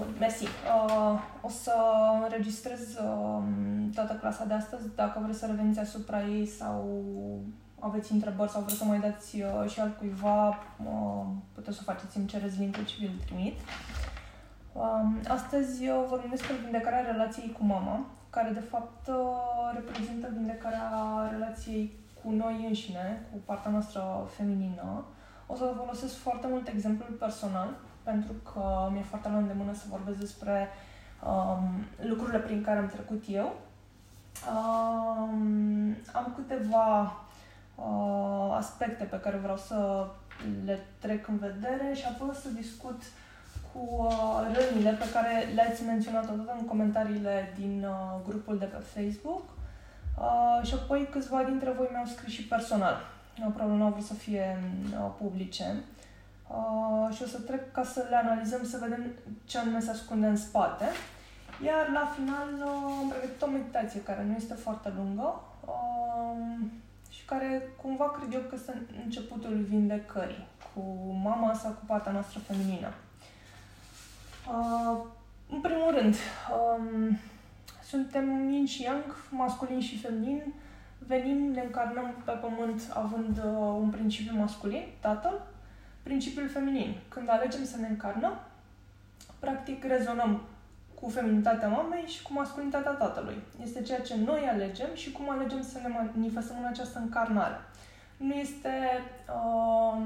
Bun, mersi. Uh, o să înregistrez uh, toată clasa de astăzi. Dacă vreți să reveniți asupra ei sau aveți întrebări sau vreți să mai dați uh, și altcuiva, uh, puteți să faceți, îmi cereți link-ul și vi-l trimit. Uh, astăzi uh, vorbim despre vindecarea relației cu mama, care de fapt uh, reprezintă vindecarea relației cu noi înșine, cu partea noastră feminină. O să folosesc foarte mult exemplul personal, pentru că mi-e foarte la îndemână să vorbesc despre um, lucrurile prin care am trecut eu. Um, am câteva uh, aspecte pe care vreau să le trec în vedere și apoi o să discut cu uh, rănile pe care le-ați menționat atât în comentariile din uh, grupul de pe Facebook uh, și apoi câțiva dintre voi mi-au scris și personal. Probabil nu au vrut să fie uh, publice. Uh, și o să trec ca să le analizăm, să vedem ce anume se ascunde în spate. Iar la final uh, am pregătit o meditație care nu este foarte lungă uh, și care cumva cred eu că este începutul vindecării cu mama sau cu partea noastră feminină. Uh, în primul rând, um, suntem yin și yang, masculin și feminin, venim, ne încarnăm pe pământ având uh, un principiu masculin, tatăl, principiul feminin. Când alegem să ne încarnăm, practic rezonăm cu feminitatea mamei și cu masculinitatea tatălui. Este ceea ce noi alegem și cum alegem să ne manifestăm în această încarnare. Nu este uh,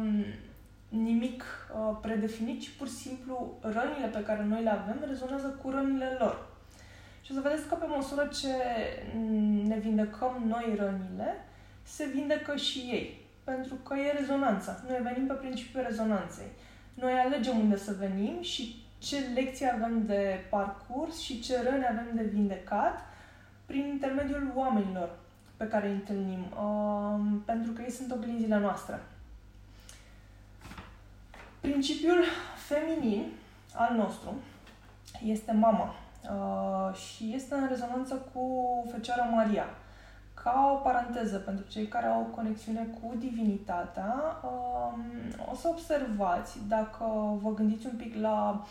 nimic uh, predefinit, ci pur și simplu rănile pe care noi le avem rezonează cu rănile lor. Și o să vedeți că pe măsură ce ne vindecăm noi rănile, se vindecă și ei pentru că e rezonanța. Noi venim pe principiul rezonanței. Noi alegem unde să venim și ce lecții avem de parcurs și ce răni avem de vindecat prin intermediul oamenilor pe care îi întâlnim, uh, pentru că ei sunt oglinzile noastre. Principiul feminin al nostru este mama uh, și este în rezonanță cu Fecioara Maria ca o paranteză pentru cei care au o conexiune cu divinitatea, um, o să observați, dacă vă gândiți un pic la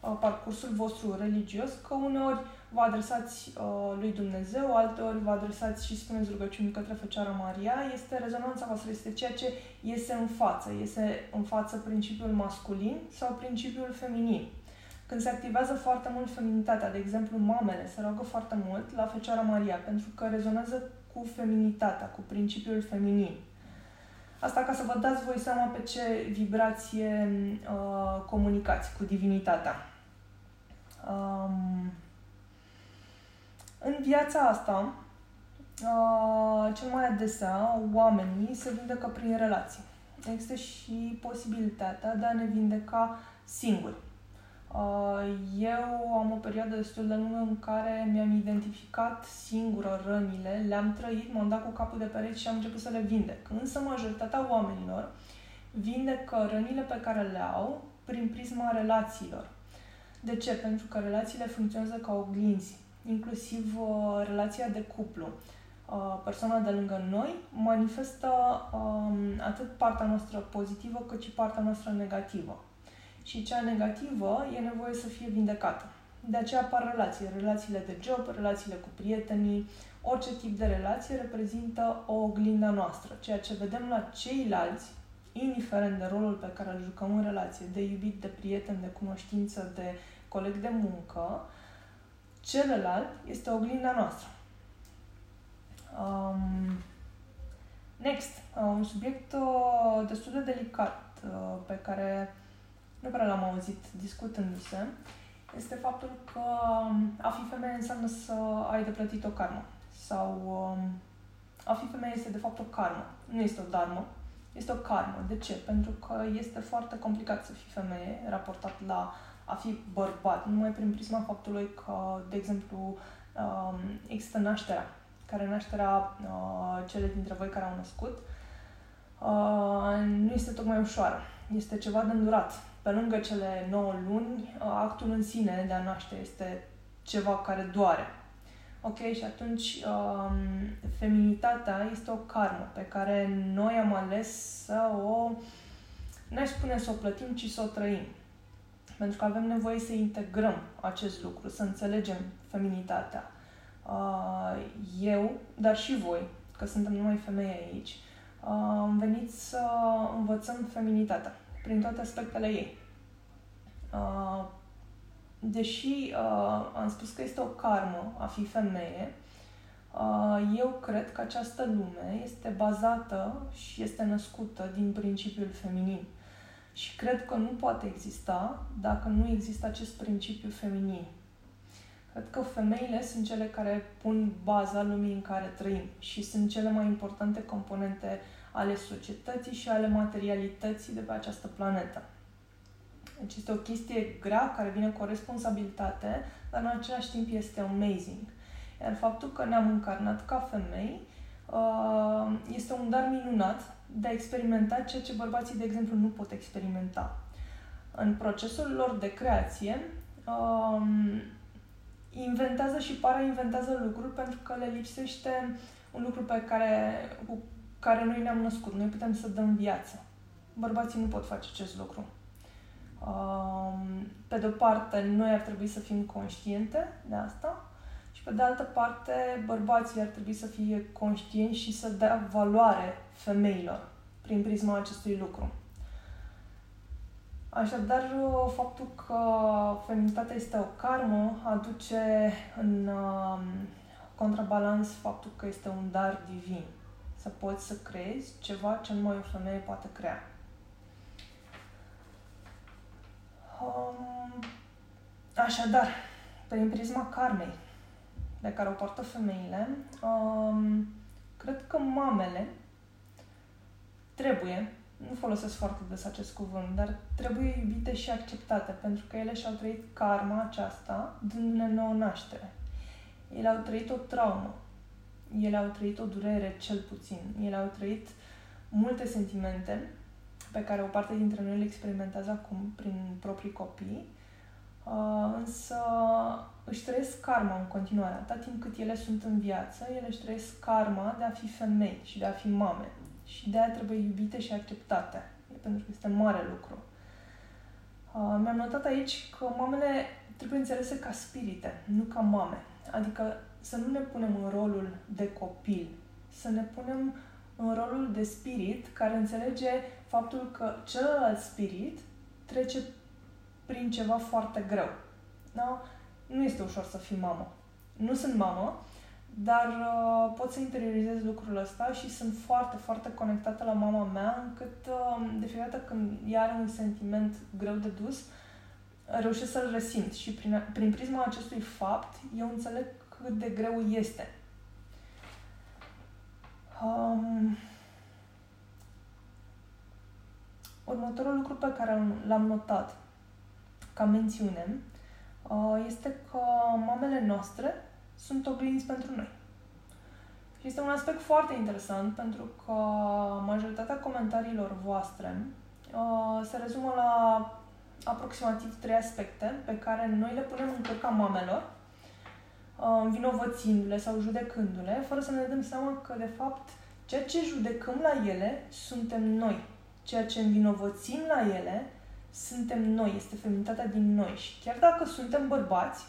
uh, parcursul vostru religios, că uneori vă adresați uh, lui Dumnezeu, alteori vă adresați și spuneți rugăciuni către Fecioara Maria, este rezonanța voastră, este ceea ce iese în față, iese în față principiul masculin sau principiul feminin. Când se activează foarte mult feminitatea, de exemplu, mamele se roagă foarte mult la Fecioara Maria, pentru că rezonează cu feminitatea, cu principiul feminin. Asta ca să vă dați voi seama pe ce vibrație uh, comunicați cu divinitatea. Um, în viața asta, uh, cel mai adesea, oamenii se vindecă prin relații. Există și posibilitatea de a ne vindeca singuri. Uh, eu am o perioadă destul de lungă în care mi-am identificat singură rănile, le-am trăit, m-am dat cu capul de pereți și am început să le vindec. Însă majoritatea oamenilor vindecă rănile pe care le au prin prisma relațiilor. De ce? Pentru că relațiile funcționează ca oglinzi, inclusiv uh, relația de cuplu. Uh, persoana de lângă noi manifestă um, atât partea noastră pozitivă cât și partea noastră negativă și cea negativă e nevoie să fie vindecată. De aceea apar relații, relațiile de job, relațiile cu prietenii, orice tip de relație reprezintă o oglinda noastră. Ceea ce vedem la ceilalți, indiferent de rolul pe care îl jucăm în relație, de iubit, de prieten, de cunoștință, de coleg de muncă, celălalt este oglinda noastră. Um, next, uh, un subiect uh, destul de delicat uh, pe care nu prea l-am auzit discutându-se, este faptul că um, a fi femeie înseamnă să ai de plătit o karmă. Sau um, a fi femeie este de fapt o karmă. Nu este o dharmă, este o karmă. De ce? Pentru că este foarte complicat să fii femeie raportat la a fi bărbat, numai prin prisma faptului că, de exemplu, um, există nașterea, care nașterea uh, cele dintre voi care au născut, uh, nu este tocmai ușoară. Este ceva de îndurat pe lângă cele 9 luni, actul în sine de a naște este ceva care doare. Ok? Și atunci um, feminitatea este o karmă pe care noi am ales să o, n-aș spune să o plătim, ci să o trăim. Pentru că avem nevoie să integrăm acest lucru, să înțelegem feminitatea. Uh, eu, dar și voi, că suntem numai femei aici, uh, am venit să învățăm feminitatea prin toate aspectele ei. Uh, deși am spus că este o karmă a fi femeie, eu cred că această lume este bazată și este născută din principiul feminin. Și cred că nu poate exista dacă nu există acest principiu feminin. Cred că femeile sunt cele care pun baza lumii în care trăim și sunt cele mai importante componente ale societății și ale materialității de pe această planetă. Deci este o chestie grea care vine cu o responsabilitate, dar în același timp este amazing. Iar faptul că ne-am încarnat ca femei uh, este un dar minunat de a experimenta ceea ce bărbații, de exemplu, nu pot experimenta. În procesul lor de creație, um, inventează și para-inventează lucruri pentru că le lipsește un lucru pe care, cu care noi ne-am născut. Noi putem să dăm viață. Bărbații nu pot face acest lucru. Um, pe de o parte, noi ar trebui să fim conștiente de asta și pe de altă parte, bărbații ar trebui să fie conștienți și să dea valoare femeilor prin prisma acestui lucru. Așadar, faptul că feminitatea este o karmă aduce în uh, contrabalans faptul că este un dar divin. Să poți să creezi ceva ce numai o femeie poate crea. Um, așadar, prin prisma karmei de care o poartă femeile, um, cred că mamele trebuie, nu folosesc foarte des acest cuvânt, dar trebuie iubite și acceptate, pentru că ele și-au trăit karma aceasta dându-ne nouă naștere. Ele au trăit o traumă, ele au trăit o durere cel puțin, ele au trăit multe sentimente pe care o parte dintre noi le experimentează acum prin proprii copii, uh, însă își trăiesc karma în continuare. Atât timp cât ele sunt în viață, ele își trăiesc karma de a fi femei și de a fi mame și de aia trebuie iubite și acceptate, pentru că este mare lucru. Uh, mi-am notat aici că mamele trebuie înțelese ca spirite, nu ca mame. Adică să nu ne punem în rolul de copil, să ne punem în rolul de spirit care înțelege faptul că celălalt spirit trece prin ceva foarte greu. Da? Nu este ușor să fii mamă. Nu sunt mamă, dar uh, pot să interiorizez lucrul ăsta și sunt foarte, foarte conectată la mama mea, încât uh, de fiecare dată când ea are un sentiment greu de dus, reușesc să-l resimt și prin, prin prisma acestui fapt eu înțeleg cât de greu este. Um, următorul lucru pe care l-am notat ca mențiune uh, este că mamele noastre sunt oglinzi pentru noi. Și este un aspect foarte interesant pentru că majoritatea comentariilor voastre uh, se rezumă la aproximativ trei aspecte pe care noi le punem în cărca mamelor, uh, învinovățindu-le sau judecându-le, fără să ne dăm seama că, de fapt, ceea ce judecăm la ele suntem noi. Ceea ce învinovățim la ele suntem noi, este feminitatea din noi. Și chiar dacă suntem bărbați,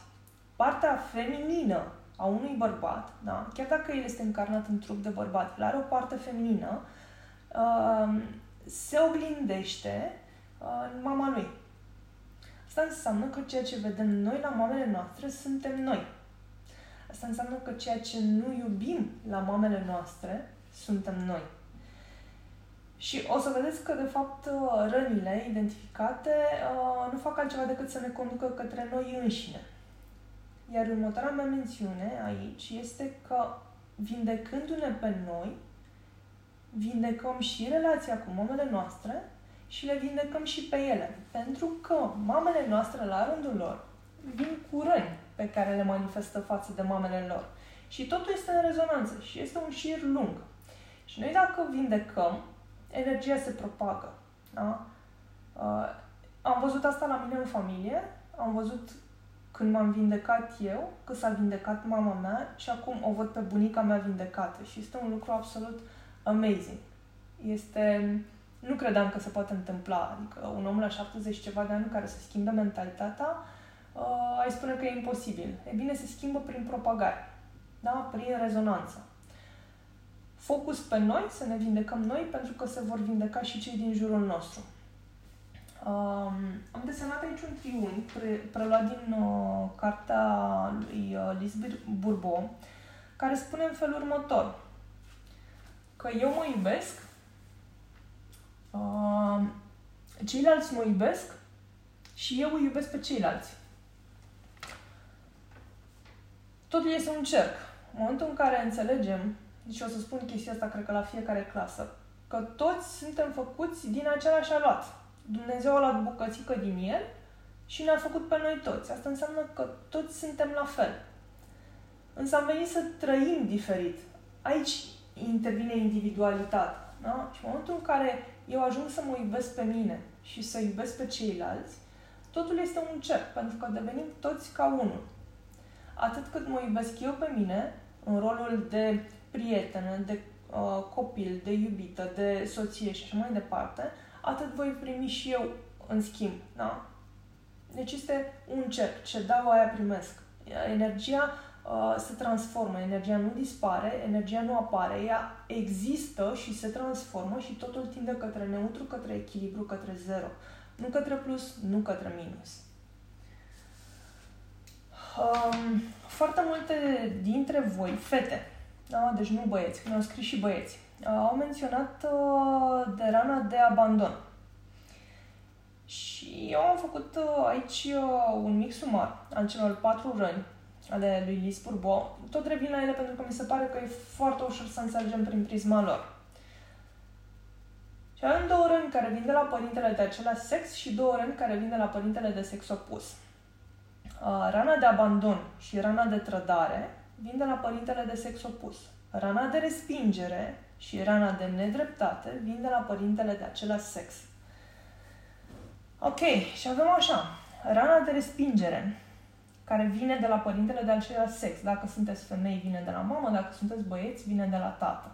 partea feminină a unui bărbat, da? chiar dacă el este încarnat în trup de bărbat, el are o parte feminină, uh, se oglindește uh, în mama lui. Asta înseamnă că ceea ce vedem noi la mamele noastre suntem noi. Asta înseamnă că ceea ce nu iubim la mamele noastre suntem noi. Și o să vedeți că, de fapt, rănile identificate uh, nu fac altceva decât să ne conducă către noi înșine. Iar următoarea mea mențiune aici este că vindecându-ne pe noi, vindecăm și relația cu mamele noastre și le vindecăm și pe ele. Pentru că mamele noastre, la rândul lor, vin cu răni pe care le manifestă față de mamele lor. Și totul este în rezonanță și este un șir lung. Și noi dacă vindecăm, energia se propagă. Da? Uh, am văzut asta la mine în familie, am văzut când m-am vindecat eu, că s-a vindecat mama mea și acum o văd pe bunica mea vindecată și este un lucru absolut amazing. Este Nu credeam că se poate întâmpla. Adică un om la 70 ceva de ani care să schimbe mentalitatea, uh, ai spune că e imposibil. E bine, se schimbă prin propagare, da? prin rezonanță. Focus pe noi, să ne vindecăm noi, pentru că se vor vindeca și cei din jurul nostru. Um, am desenat aici un triunghi pre, preluat din uh, cartea lui uh, Lisbeth Bourbeau, care spune în felul următor că eu mă iubesc, uh, ceilalți mă iubesc și eu îi iubesc pe ceilalți. Totul este un cerc. În momentul în care înțelegem, deci o să spun chestia asta, cred că la fiecare clasă, că toți suntem făcuți din același aluat. Dumnezeu a luat bucățică din el și ne-a făcut pe noi toți. Asta înseamnă că toți suntem la fel. Însă am venit să trăim diferit. Aici intervine individualitatea. Da? Și în momentul în care eu ajung să mă iubesc pe mine și să iubesc pe ceilalți, totul este un cerc, pentru că devenim toți ca unul. Atât cât mă iubesc eu pe mine, în rolul de prietenă, de uh, copil, de iubită, de soție și așa mai departe, atât voi primi și eu în schimb. Da? Deci este un cerc. Ce dau, aia primesc. Energia uh, se transformă, energia nu dispare, energia nu apare, ea există și se transformă și totul tinde către neutru, către echilibru, către zero. Nu către plus, nu către minus. Um, foarte multe dintre voi, fete, da? deci nu băieți, mi-au scris și băieți, uh, au menționat uh, de rana de abandon. Și eu am făcut uh, aici uh, un mic sumar al celor patru răni ale lui Lis Purbo. Tot revin la ele pentru că mi se pare că e foarte ușor să înțelegem prin prisma lor. Și avem două răni care vin de la părintele de același sex și două răni care vin de la părintele de sex opus. Uh, rana de abandon și rana de trădare vin de la părintele de sex opus. Rana de respingere și rana de nedreptate vin de la părintele de același sex. Ok, și avem așa, rana de respingere care vine de la părintele de același sex. Dacă sunteți femei, vine de la mamă, dacă sunteți băieți, vine de la tată.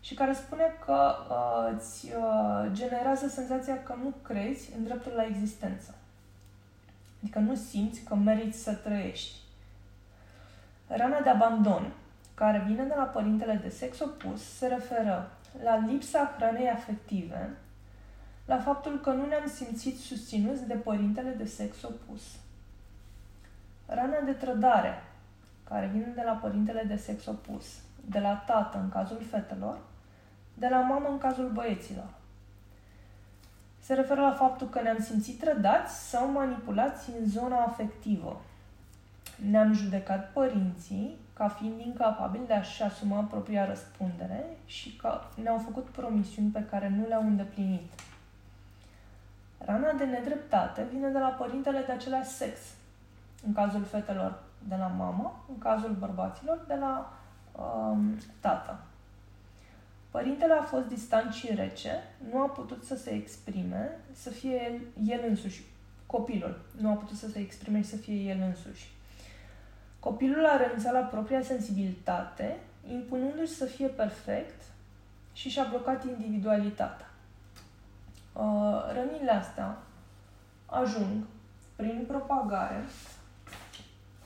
Și care spune că uh, îți uh, generează senzația că nu crezi în dreptul la existență. Adică nu simți că meriți să trăiești. Rana de abandon, care vine de la părintele de sex opus, se referă la lipsa hranei afective, la faptul că nu ne-am simțit susținuți de părintele de sex opus Rana de trădare, care vine de la părintele de sex opus, de la tată în cazul fetelor, de la mamă în cazul băieților. Se referă la faptul că ne-am simțit trădați sau manipulați în zona afectivă. Ne-am judecat părinții ca fiind incapabili de a-și asuma propria răspundere și că ne-au făcut promisiuni pe care nu le-au îndeplinit. Rana de nedreptate vine de la părintele de același sex, în cazul fetelor de la mamă, în cazul bărbaților de la um, tată. Părintele a fost distant și rece, nu a putut să se exprime, să fie el, el însuși. Copilul nu a putut să se exprime și să fie el însuși. Copilul a renunțat la propria sensibilitate, impunându-și să fie perfect și și-a blocat individualitatea. Uh, rănile astea ajung prin propagare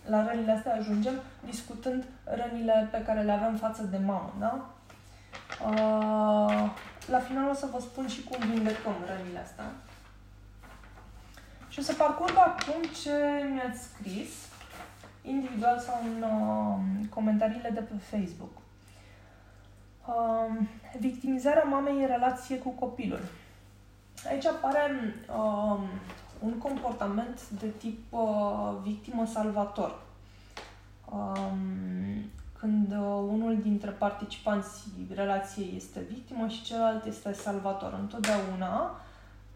la rănile astea ajungem discutând rănile pe care le avem față de mamă, da? Uh, la final o să vă spun și cum vindecăm rănile astea. Și o să parcurg acum ce mi-ați scris, individual sau în uh, comentariile de pe Facebook. Uh, victimizarea mamei în relație cu copilul. Aici apare uh, un comportament de tip uh, victimă-salvator. Um, când uh, unul dintre participanții relației este victimă și celălalt este salvator. Întotdeauna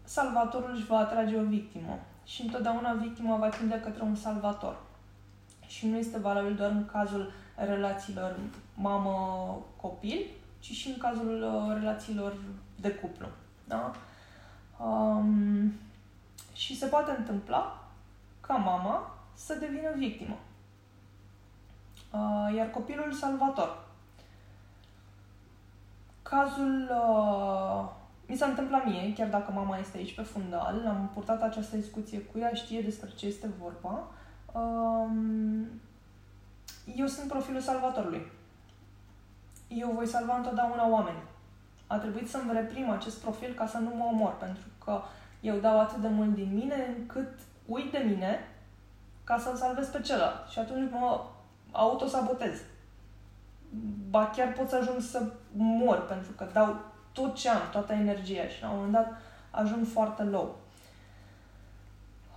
salvatorul își va atrage o victimă și întotdeauna victima va tinde către un salvator. Și nu este valabil doar în cazul relațiilor mamă-copil, ci și în cazul uh, relațiilor de cuplu. Da? Um, și se poate întâmpla ca mama să devină victimă. Uh, iar copilul salvator. Cazul uh, mi s-a întâmplat mie, chiar dacă mama este aici pe fundal, am purtat această discuție cu ea, știe despre ce este vorba. Um, eu sunt profilul salvatorului. Eu voi salva întotdeauna oameni. A trebuit să-mi reprim acest profil ca să nu mă omor, pentru că eu dau atât de mult din mine încât uit de mine ca să-l salvez pe celălalt. Și atunci mă autosabotez. Ba chiar pot să ajung să mor, pentru că dau tot ce am, toată energia și la un moment dat ajung foarte low.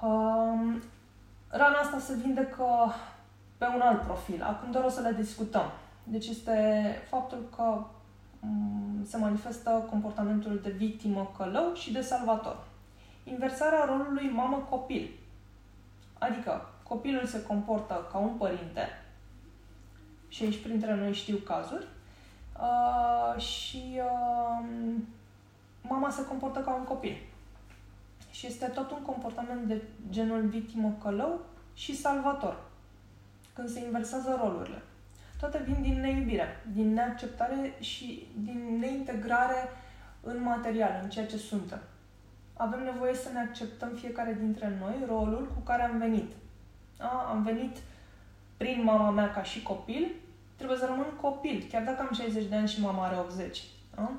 Um, rana asta se vindecă pe un alt profil. Acum doar o să le discutăm. Deci este faptul că um, se manifestă comportamentul de victimă călău și de salvator. Inversarea rolului mamă-copil. Adică copilul se comportă ca un părinte și aici printre noi știu cazuri uh, și uh, mama se comportă ca un copil. Și este tot un comportament de genul victimă-călău și salvator, când se inversează rolurile. Toate vin din neiubire, din neacceptare și din neintegrare în material, în ceea ce suntem. Avem nevoie să ne acceptăm fiecare dintre noi rolul cu care am venit. Da? Am venit prin mama mea ca și copil, trebuie să rămân copil, chiar dacă am 60 de ani și mama are 80. Da?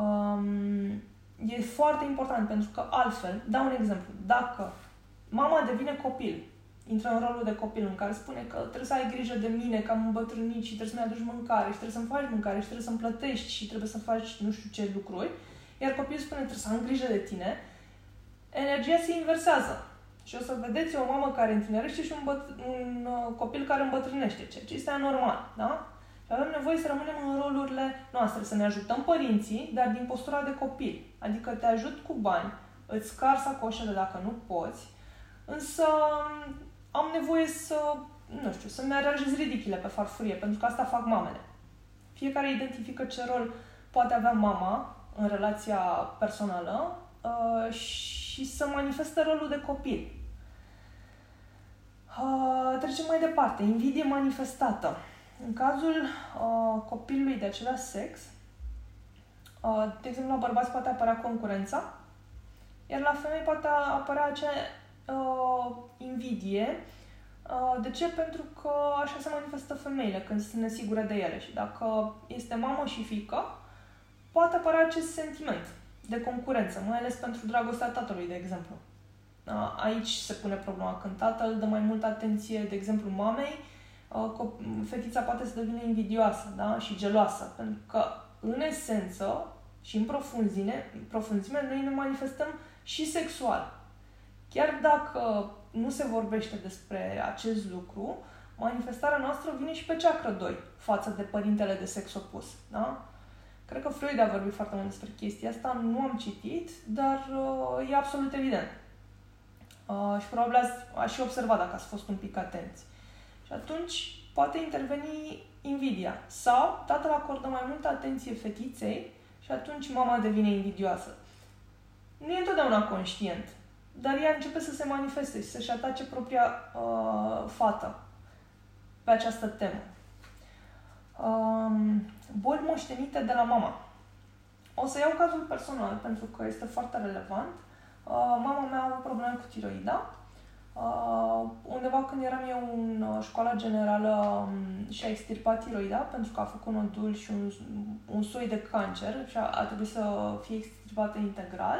Um, e foarte important pentru că altfel, dau un exemplu, dacă mama devine copil, intră în rolul de copil în care spune că trebuie să ai grijă de mine, că am îmbătrânit și trebuie să-mi aduci mâncare și trebuie să-mi faci mâncare și trebuie să-mi plătești și trebuie să faci nu știu ce lucruri, iar copilul spune trebuie să am grijă de tine, energia se inversează. Și o să vedeți o mamă care întinerește și un, băt- un uh, copil care îmbătrânește, ceea ce este anormal, da? Și avem nevoie să rămânem în rolurile noastre, să ne ajutăm părinții, dar din postura de copil. Adică te ajut cu bani, îți car sacoșele dacă nu poți, însă um, am nevoie să, nu știu, să-mi aranjez ridichile pe farfurie, pentru că asta fac mamele. Fiecare identifică ce rol poate avea mama în relația personală uh, și să manifestă rolul de copil. Uh, trecem mai departe. Invidie manifestată. În cazul uh, copilului de același sex, uh, de exemplu, la bărbați poate apărea concurența, iar la femei poate apărea acea uh, invidie. Uh, de ce? Pentru că așa se manifestă femeile când sunt nesigure de ele și dacă este mamă și fică, poate apărea acest sentiment de concurență, mai ales pentru dragostea tatălui, de exemplu. Aici se pune problema când tatăl dă mai multă atenție, de exemplu, mamei, fetița poate să devină invidioasă da? și geloasă, pentru că, în esență și în profunzime, în profunzime, noi ne manifestăm și sexual. Chiar dacă nu se vorbește despre acest lucru, manifestarea noastră vine și pe ceacră 2 față de părintele de sex opus. Da? Cred că Freud a vorbit foarte mult despre chestia asta, nu am citit, dar uh, e absolut evident. Uh, și probabil ați, ați și observat dacă ați fost un pic atenți. Și atunci poate interveni invidia. Sau tatăl acordă mai multă atenție fetiței și atunci mama devine invidioasă. Nu e întotdeauna conștient, dar ea începe să se manifeste și să-și atace propria uh, fată pe această temă. Um, boli moștenite de la mama. O să iau cazul personal pentru că este foarte relevant. Uh, mama mea a avut probleme cu tiroida. Uh, undeva când eram eu în uh, școala generală um, și-a extirpat tiroida pentru că a făcut nodul și un, un soi de cancer și a, a trebuit să fie extirpată integral.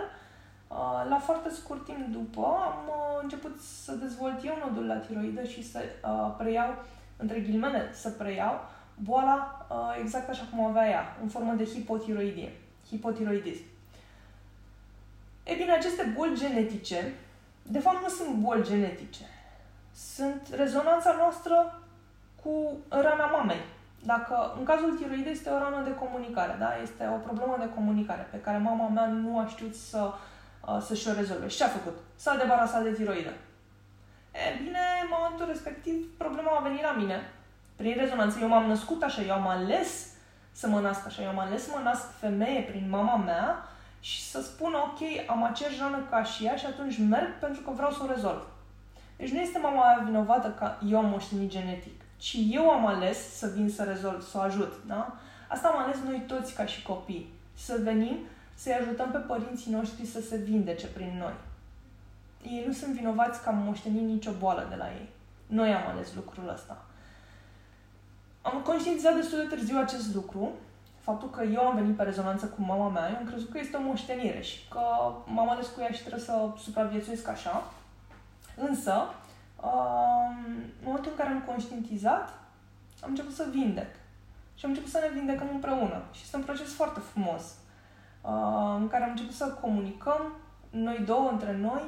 Uh, la foarte scurt timp după am uh, început să dezvolt eu nodul la tiroidă și să uh, preiau, între ghilimele, să preiau boala uh, exact așa cum o avea ea, în formă de hipotiroidie, hipotiroidism. E bine, aceste boli genetice, de fapt nu sunt boli genetice, sunt rezonanța noastră cu rana mamei. Dacă în cazul tiroidei este o rană de comunicare, da? este o problemă de comunicare pe care mama mea nu a știut să, uh, să-și o rezolve. Și ce a făcut? S-a debarasat de tiroidă. E bine, în momentul respectiv, problema a venit la mine prin rezonanță. Eu m-am născut așa, eu am ales să mă nasc așa, eu am ales să mă nasc femeie prin mama mea și să spun, ok, am aceeași rană ca și ea și atunci merg pentru că vreau să o rezolv. Deci nu este mama aia vinovată că eu am moștenit genetic, ci eu am ales să vin să rezolv, să o ajut. Da? Asta am ales noi toți ca și copii. Să venim, să-i ajutăm pe părinții noștri să se vindece prin noi. Ei nu sunt vinovați că am moștenit nicio boală de la ei. Noi am ales lucrul ăsta. Am conștientizat destul de târziu acest lucru, faptul că eu am venit pe rezonanță cu mama mea, eu am crezut că este o moștenire și că m-am ales cu ea și trebuie să supraviețuiesc așa. Însă, în momentul în care am conștientizat, am început să vindec. Și am început să ne vindecăm împreună. Și este un proces foarte frumos, în care am început să comunicăm noi două între noi,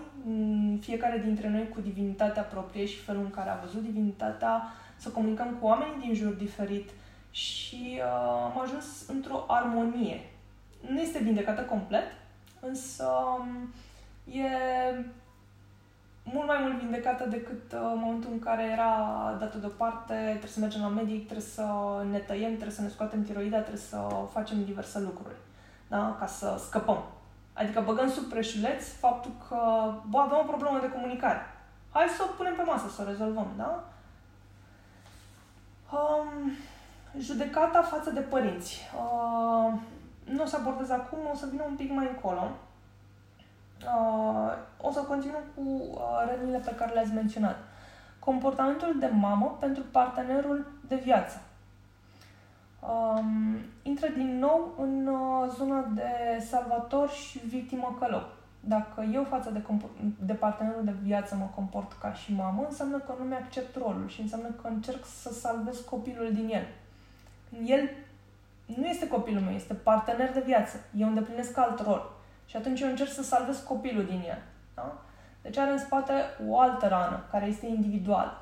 fiecare dintre noi cu divinitatea proprie și felul în care a văzut divinitatea, să comunicăm cu oamenii din jur diferit și uh, am ajuns într-o armonie. Nu este vindecată complet, însă um, e mult mai mult vindecată decât uh, momentul în care era dată deoparte, trebuie să mergem la medic, trebuie să ne tăiem, trebuie să ne scoatem tiroida, trebuie să facem diverse lucruri, da? ca să scăpăm. Adică băgăm sub preșuleț faptul că, bă, avem o problemă de comunicare. Hai să o punem pe masă, să o rezolvăm, da? Um, judecata față de părinți. Uh, nu o să abordez acum, o să vină un pic mai încolo. Uh, o să continu cu uh, rănile pe care le-ați menționat. Comportamentul de mamă pentru partenerul de viață. Um, intră din nou în uh, zona de salvator și victimă călău. Dacă eu față de, de partenerul de viață mă comport ca și mamă, înseamnă că nu mi-accept rolul și înseamnă că încerc să salvez copilul din el. El nu este copilul meu, este partener de viață. Eu îndeplinesc alt rol. Și atunci eu încerc să salvez copilul din el. Da? Deci are în spate o altă rană, care este individuală.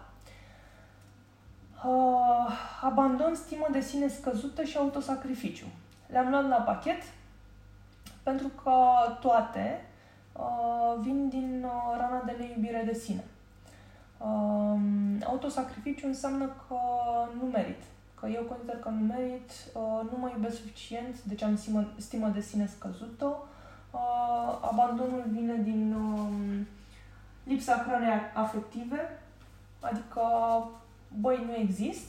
Uh, abandon, stimă de sine scăzută și autosacrificiu. Le-am luat la pachet pentru că toate uh, vin din uh, rana de neiubire de sine. Uh, autosacrificiu înseamnă că nu merit. Că eu consider că nu merit, uh, nu mă iubesc suficient, deci am stimă, stimă de sine scăzută, uh, abandonul vine din uh, lipsa hranei afective, adică, băi, nu exist,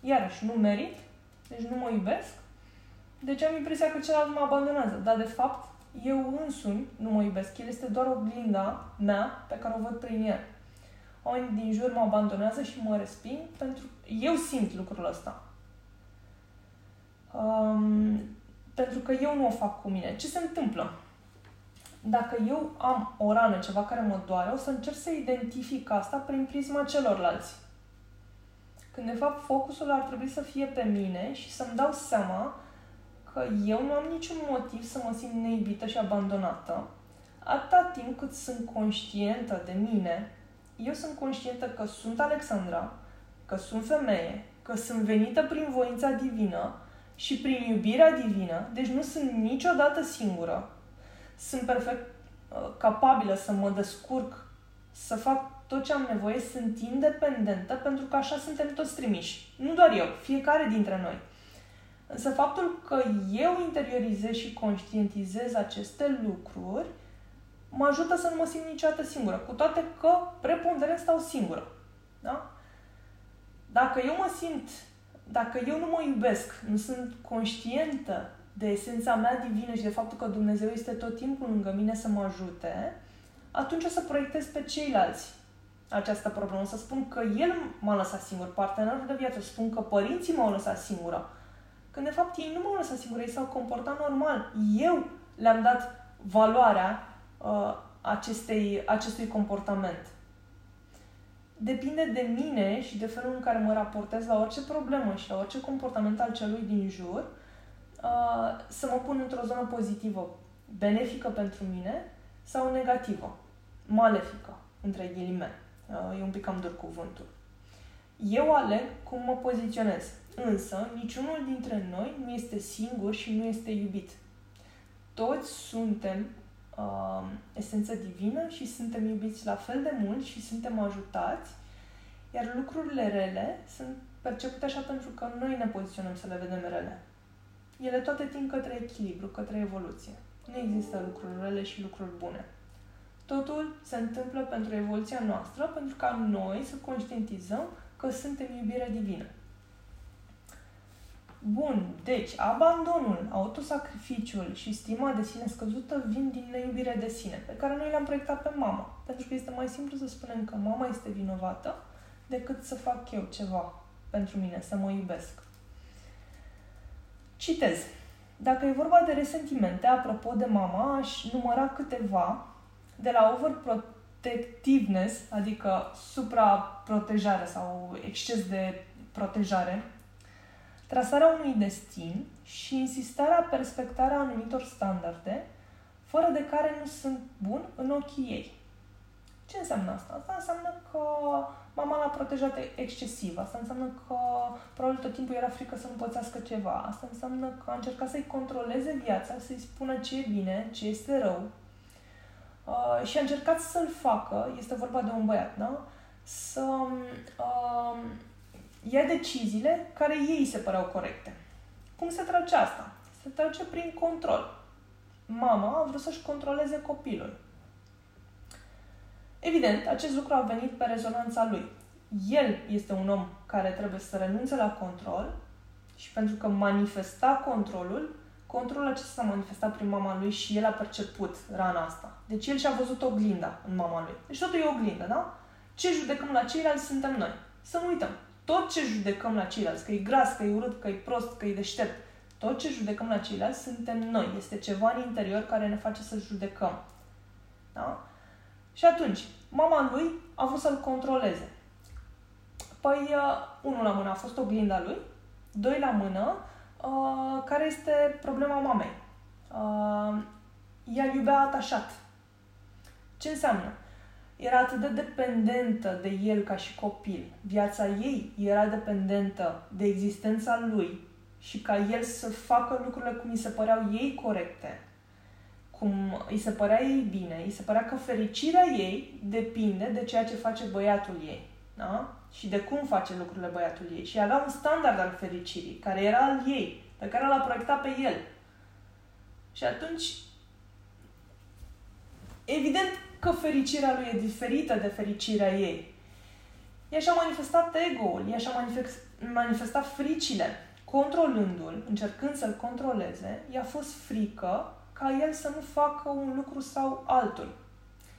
iarăși, nu merit, deci nu mă iubesc, deci am impresia că celălalt mă abandonează, dar de fapt eu însumi nu mă iubesc, el este doar oglinda mea pe care o văd prin el. Oamenii din jur mă abandonează și mă resping pentru eu simt lucrul ăsta. Um, pentru că eu nu o fac cu mine. Ce se întâmplă? Dacă eu am o rană, ceva care mă doare, o să încerc să identific asta prin prisma celorlalți. Când de fapt focusul ar trebui să fie pe mine și să-mi dau seama că eu nu am niciun motiv să mă simt neiubită și abandonată, atâta timp cât sunt conștientă de mine, eu sunt conștientă că sunt Alexandra, că sunt femeie, că sunt venită prin voința divină și prin iubirea divină, deci nu sunt niciodată singură. Sunt perfect uh, capabilă să mă descurc, să fac tot ce am nevoie, sunt independentă pentru că așa suntem toți trimiși. Nu doar eu, fiecare dintre noi. Însă faptul că eu interiorizez și conștientizez aceste lucruri mă ajută să nu mă simt niciodată singură, cu toate că preponderent stau singură. Da? Dacă eu mă simt, dacă eu nu mă iubesc, nu sunt conștientă de esența mea divină și de faptul că Dumnezeu este tot timpul lângă mine să mă ajute, atunci o să proiectez pe ceilalți această problemă. O să spun că el m-a lăsat singur, partenerul de viață, spun că părinții m-au lăsat singură. Când de fapt ei nu m-au lăsat singură, ei s-au comportat normal. Eu le-am dat valoarea uh, acestei, acestui comportament depinde de mine și de felul în care mă raportez la orice problemă și la orice comportament al celui din jur, uh, să mă pun într-o zonă pozitivă, benefică pentru mine sau negativă, malefică, între ghilimele. Uh, e un pic cam dur cuvântul. Eu aleg cum mă poziționez, însă niciunul dintre noi nu este singur și nu este iubit. Toți suntem uh, esență divină și suntem iubiți la fel de mult și suntem ajutați, iar lucrurile rele sunt percepute așa pentru că noi ne poziționăm să le vedem rele. Ele toate tind către echilibru, către evoluție. Nu există lucruri rele și lucruri bune. Totul se întâmplă pentru evoluția noastră, pentru ca noi să conștientizăm că suntem iubire divină. Bun, deci abandonul, autosacrificiul și stima de sine scăzută vin din neiubire de sine, pe care noi le-am proiectat pe mama. Pentru că este mai simplu să spunem că mama este vinovată decât să fac eu ceva pentru mine, să mă iubesc. Citez. Dacă e vorba de resentimente, apropo de mama, aș număra câteva, de la overprotectiveness, adică supraprotejare sau exces de protejare, trasarea unui destin și insistarea pe respectarea anumitor standarde, fără de care nu sunt bun în ochii ei. Ce înseamnă asta? Asta înseamnă că mama l-a protejat excesiv. Asta înseamnă că probabil tot timpul era frică să nu pățească ceva. Asta înseamnă că a încercat să-i controleze viața, să-i spună ce e bine, ce este rău. Uh, și a încercat să-l facă, este vorba de un băiat, da? Să uh, ia deciziile care ei se păreau corecte. Cum se trage asta? Se trage prin control. Mama a vrut să-și controleze copilul. Evident, acest lucru a venit pe rezonanța lui. El este un om care trebuie să renunțe la control și pentru că manifesta controlul, controlul acesta s-a manifestat prin mama lui și el a perceput rana asta. Deci el și-a văzut oglinda în mama lui. Deci totul e oglindă, da? Ce judecăm la ceilalți suntem noi. Să nu uităm. Tot ce judecăm la ceilalți, că e gras, că e urât, că e prost, că e deștept, tot ce judecăm la ceilalți suntem noi. Este ceva în interior care ne face să judecăm. Da? Și atunci, mama lui a vrut să-l controleze. Păi, uh, unul la mână a fost oglinda lui, doi la mână, uh, care este problema mamei. Uh, ea iubea atașat. Ce înseamnă? Era atât de dependentă de el ca și copil. Viața ei era dependentă de existența lui și ca el să facă lucrurile cum îi se păreau ei corecte cum îi se părea ei bine, îi se părea că fericirea ei depinde de ceea ce face băiatul ei. Da? Și de cum face lucrurile băiatul ei. Și avea un standard al fericirii, care era al ei, pe care l-a proiectat pe el. Și atunci, evident că fericirea lui e diferită de fericirea ei. Ea și-a manifestat ego-ul, ea și-a manifestat fricile, controlându-l, încercând să-l controleze, i-a fost frică ca el să nu facă un lucru sau altul.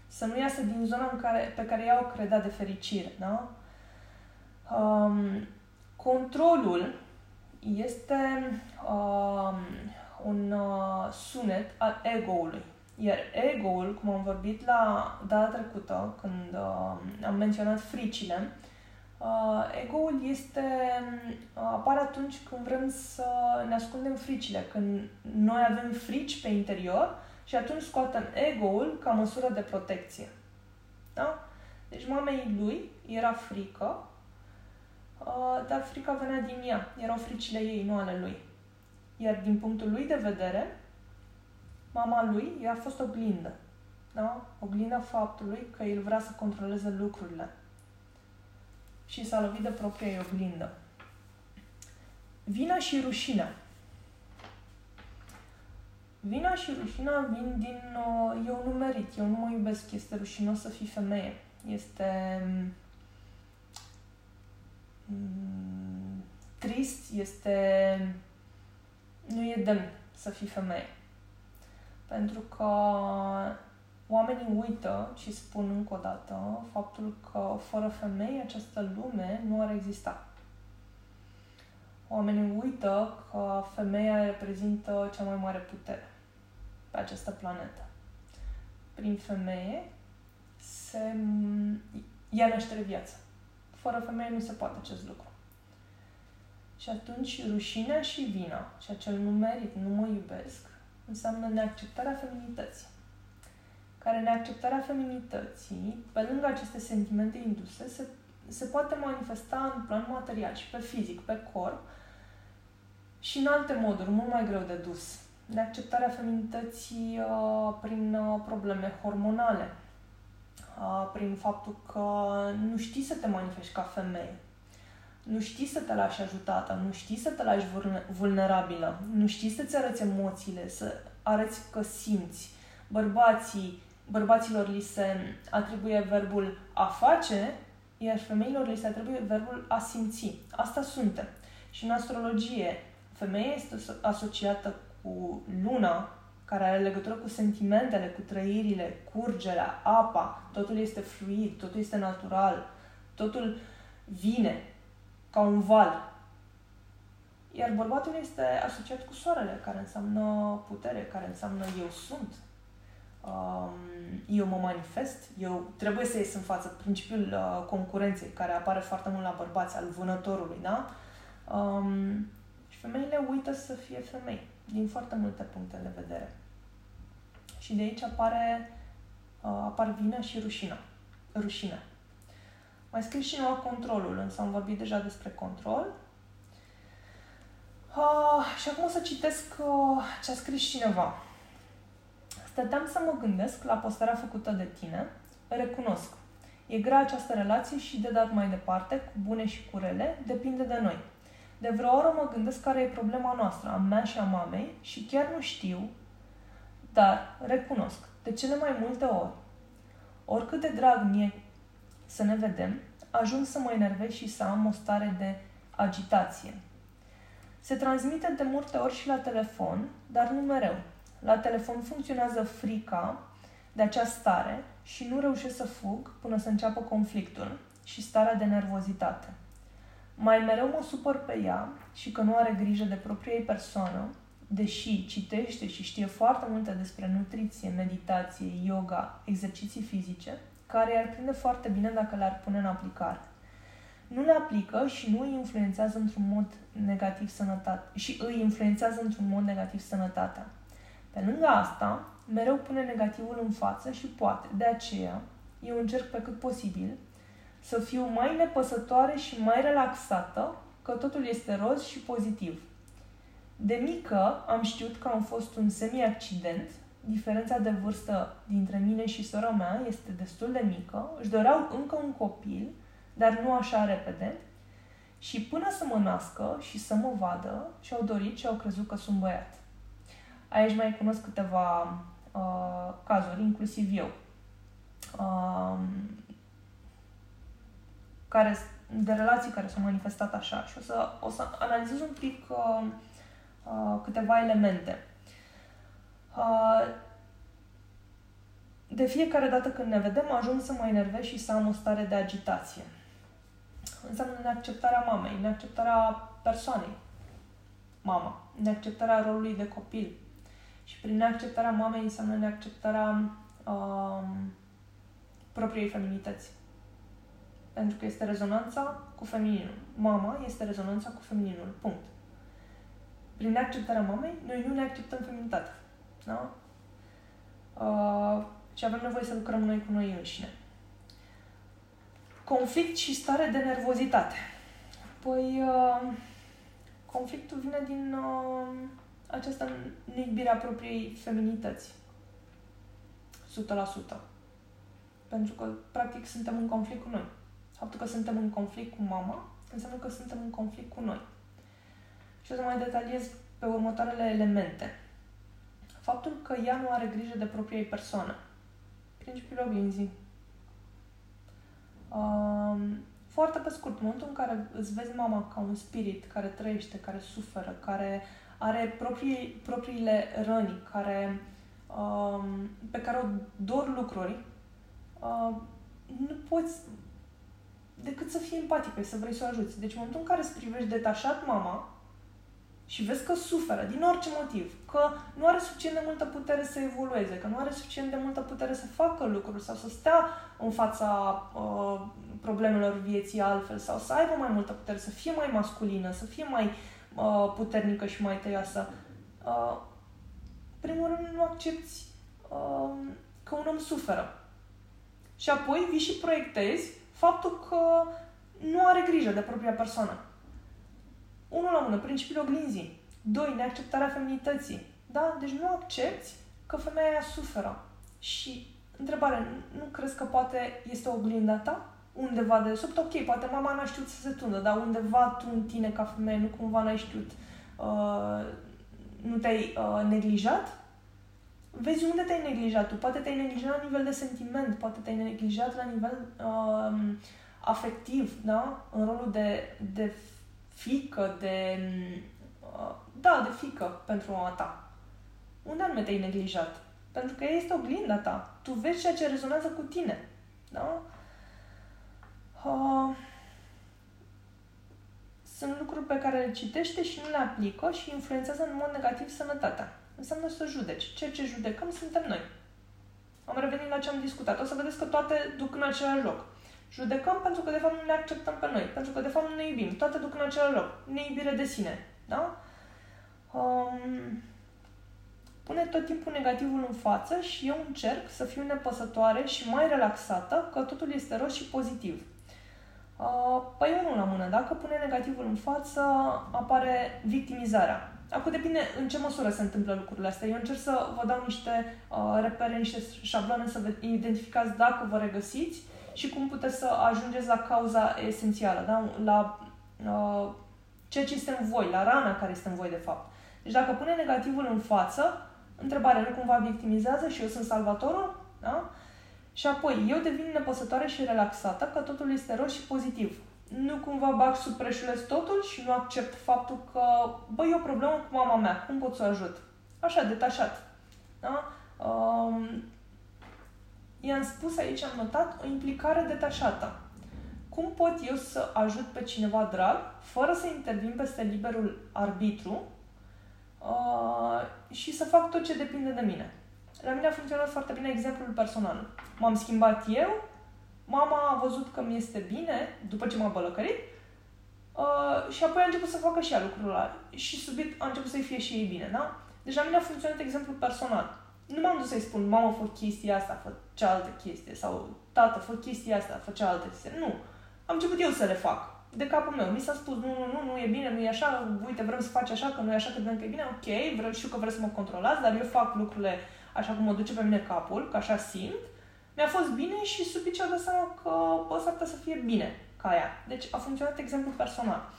Să nu iasă din zona în care, pe care ea o credea de fericire. Da? Um, controlul este um, un uh, sunet al ego-ului. Iar ego-ul, cum am vorbit la data trecută, când uh, am menționat fricile, Uh, ego-ul este, uh, apare atunci când vrem să ne ascundem fricile, când noi avem frici pe interior și atunci scoatem ego-ul ca măsură de protecție. Da? Deci mamei lui era frică, uh, dar frica venea din ea. Erau fricile ei, nu ale lui. Iar din punctul lui de vedere, mama lui a fost oglindă. Da? Oglinda faptului că el vrea să controleze lucrurile și s-a lovit de propria ei oglindă. Vina și rușinea. Vina și rușinea vin din uh, eu nu merit, eu nu mă iubesc, este rușinos să fii femeie. Este mm, trist, este nu e demn să fii femeie. Pentru că Oamenii uită și spun încă o dată faptul că fără femei această lume nu ar exista. Oamenii uită că femeia reprezintă cea mai mare putere pe această planetă. Prin femeie se ia naștere viață. Fără femeie nu se poate acest lucru. Și atunci rușinea și vina și acel nu merit, nu mă iubesc, înseamnă neacceptarea feminității care neacceptarea feminității, pe lângă aceste sentimente induse, se, se poate manifesta în plan material și pe fizic, pe corp și în alte moduri, mult mai greu de dus. Neacceptarea feminității uh, prin uh, probleme hormonale, uh, prin faptul că nu știi să te manifesti ca femeie, nu știi să te lași ajutată, nu știi să te lași vulnerabilă, nu știi să-ți arăți emoțiile, să arăți că simți. Bărbații bărbaților li se atribuie verbul a face, iar femeilor li se atribuie verbul a simți. Asta suntem. Și în astrologie, Femeia este asociată cu luna, care are legătură cu sentimentele, cu trăirile, curgerea, apa, totul este fluid, totul este natural, totul vine ca un val. Iar bărbatul este asociat cu soarele, care înseamnă putere, care înseamnă eu sunt, um, eu mă manifest, eu trebuie să ies în față. Principiul uh, concurenței, care apare foarte mult la bărbați, al vânătorului, da? Um, și femeile uită să fie femei, din foarte multe puncte de vedere. Și de aici apare, uh, apar vina și rușina. Rușine. Mai scris și nou controlul, însă am vorbit deja despre control. Uh, și acum o să citesc uh, ce a scris cineva. Stăteam să mă gândesc la postarea făcută de tine. Recunosc. E grea această relație și de dat mai departe, cu bune și cu rele, depinde de noi. De vreo oră mă gândesc care e problema noastră, a mea și a mamei, și chiar nu știu, dar recunosc, de cele mai multe ori, oricât de drag mie să ne vedem, ajung să mă enervez și să am o stare de agitație. Se transmite de multe ori și la telefon, dar nu mereu. La telefon funcționează frica de acea stare și nu reușesc să fug până să înceapă conflictul și starea de nervozitate. Mai mereu mă supăr pe ea și că nu are grijă de propria ei persoană, deși citește și știe foarte multe despre nutriție, meditație, yoga, exerciții fizice, care i-ar prinde foarte bine dacă le-ar pune în aplicare. Nu le aplică și nu îi influențează într-un mod negativ sănătate și îi influențează într-un mod negativ sănătatea. Pe lângă asta, mereu pune negativul în față și poate, de aceea, eu încerc pe cât posibil să fiu mai nepăsătoare și mai relaxată, că totul este roz și pozitiv. De mică am știut că am fost un semi-accident, diferența de vârstă dintre mine și sora mea este destul de mică, își doreau încă un copil, dar nu așa repede, și până să mă nască și să mă vadă, și-au dorit și au crezut că sunt băiat. Aici mai cunosc câteva uh, cazuri, inclusiv eu, uh, care, de relații care s-au manifestat așa. Și o să, o să analizez un pic uh, uh, câteva elemente. Uh, de fiecare dată când ne vedem, ajung să mă enervez și să am o stare de agitație. Înseamnă neacceptarea mamei, neacceptarea persoanei, mama, neacceptarea rolului de copil, și prin neacceptarea mamei înseamnă neacceptarea um, propriei feminități. Pentru că este rezonanța cu femininul. Mama este rezonanța cu femininul. Punct. Prin neacceptarea mamei, noi nu ne acceptăm feminitatea. Da? Uh, și avem nevoie să lucrăm noi cu noi înșine. Conflict și stare de nervozitate. Păi, uh, conflictul vine din uh, această neiubire a propriei feminități. 100%. Pentru că, practic, suntem în conflict cu noi. Faptul că suntem în conflict cu mama înseamnă că suntem în conflict cu noi. Și o să mai detaliez pe următoarele elemente. Faptul că ea nu are grijă de propria ei persoană. Principiul oglinzii. Um, foarte pe scurt, în momentul în care îți vezi mama ca un spirit care trăiește, care suferă, care are proprii, propriile răni care, um, pe care o dor lucruri, uh, nu poți decât să fii empatică, să vrei să o ajuți. Deci în momentul în care îți privești detașat mama și vezi că suferă din orice motiv, că nu are suficient de multă putere să evolueze, că nu are suficient de multă putere să facă lucruri sau să stea în fața uh, problemelor vieții altfel sau să aibă mai multă putere, să fie mai masculină, să fie mai uh, puternică și mai tăioasă. Uh, primul rând, nu accepti uh, că un om suferă. Și apoi vii și proiectezi faptul că nu are grijă de propria persoană. Unul la mână, principiul oglinzii. Doi, neacceptarea feminității. Da? Deci nu accepti că femeia aia suferă. Și întrebare, nu crezi că poate este oglinda ta? undeva de sub, ok, poate mama n-a știut să se tundă, dar undeva tu în tine ca femeie nu cumva n-ai știut, uh, nu te-ai uh, neglijat? Vezi unde te-ai neglijat tu. Poate te-ai neglijat la nivel de sentiment, poate te-ai neglijat la nivel uh, afectiv, da? În rolul de, de fică, de Uh, da, de fică pentru mama ta. Unde anume te-ai neglijat? Pentru că ea este oglinda ta. Tu vezi ceea ce rezonează cu tine. Da? Uh, sunt lucruri pe care le citește și nu le aplică și influențează în mod negativ sănătatea. Înseamnă să judeci. Ceea ce judecăm suntem noi. Am revenit la ce am discutat. O să vedeți că toate duc în același loc. Judecăm pentru că de fapt nu ne acceptăm pe noi, pentru că de fapt nu ne iubim. Toate duc în același loc. Neiubire de sine. Da? Um, pune tot timpul negativul în față și eu încerc să fiu nepăsătoare și mai relaxată, că totul este roz și pozitiv. Uh, păi unul la mână. Dacă pune negativul în față, apare victimizarea. Acum depinde în ce măsură se întâmplă lucrurile astea. Eu încerc să vă dau niște uh, repere, niște șabloane să vă identificați dacă vă regăsiți și cum puteți să ajungeți la cauza esențială, da? la uh, ceea ce este în voi, la rana care este în voi de fapt. Deci dacă pune negativul în față, întrebarea nu cumva victimizează și eu sunt salvatorul? Da? Și apoi, eu devin nepăsătoare și relaxată că totul este roz și pozitiv. Nu cumva bag sub preșuleț totul și nu accept faptul că, băi, e o problemă cu mama mea, cum pot să o ajut? Așa, detașat. Da? Um, i-am spus aici, am notat, o implicare detașată. Cum pot eu să ajut pe cineva drag fără să intervin peste liberul arbitru uh, și să fac tot ce depinde de mine? La mine a funcționat foarte bine exemplul personal. M-am schimbat eu, mama a văzut că mi este bine după ce m-a bălăcărit uh, și apoi a început să facă și ea lucrul ăla. Și subit a început să-i fie și ei bine, da? Deci la mine a funcționat exemplul personal. Nu m-am dus să-i spun, mamă, fă chestia asta, fă cealaltă chestie, sau tată, fă chestia asta, fă cealaltă chestie. Nu. Am început eu să le fac. De capul meu. Mi s-a spus, nu, nu, nu, nu e bine, nu e așa, uite, vrem să faci așa, că nu e așa, că că e bine, ok, vreau, știu că vreți să mă controlați, dar eu fac lucrurile așa cum mă duce pe mine capul, că așa simt, mi-a fost bine și subit ce-a dat seama că bă, s-ar putea să fie bine ca ea. Deci a funcționat exemplu personal.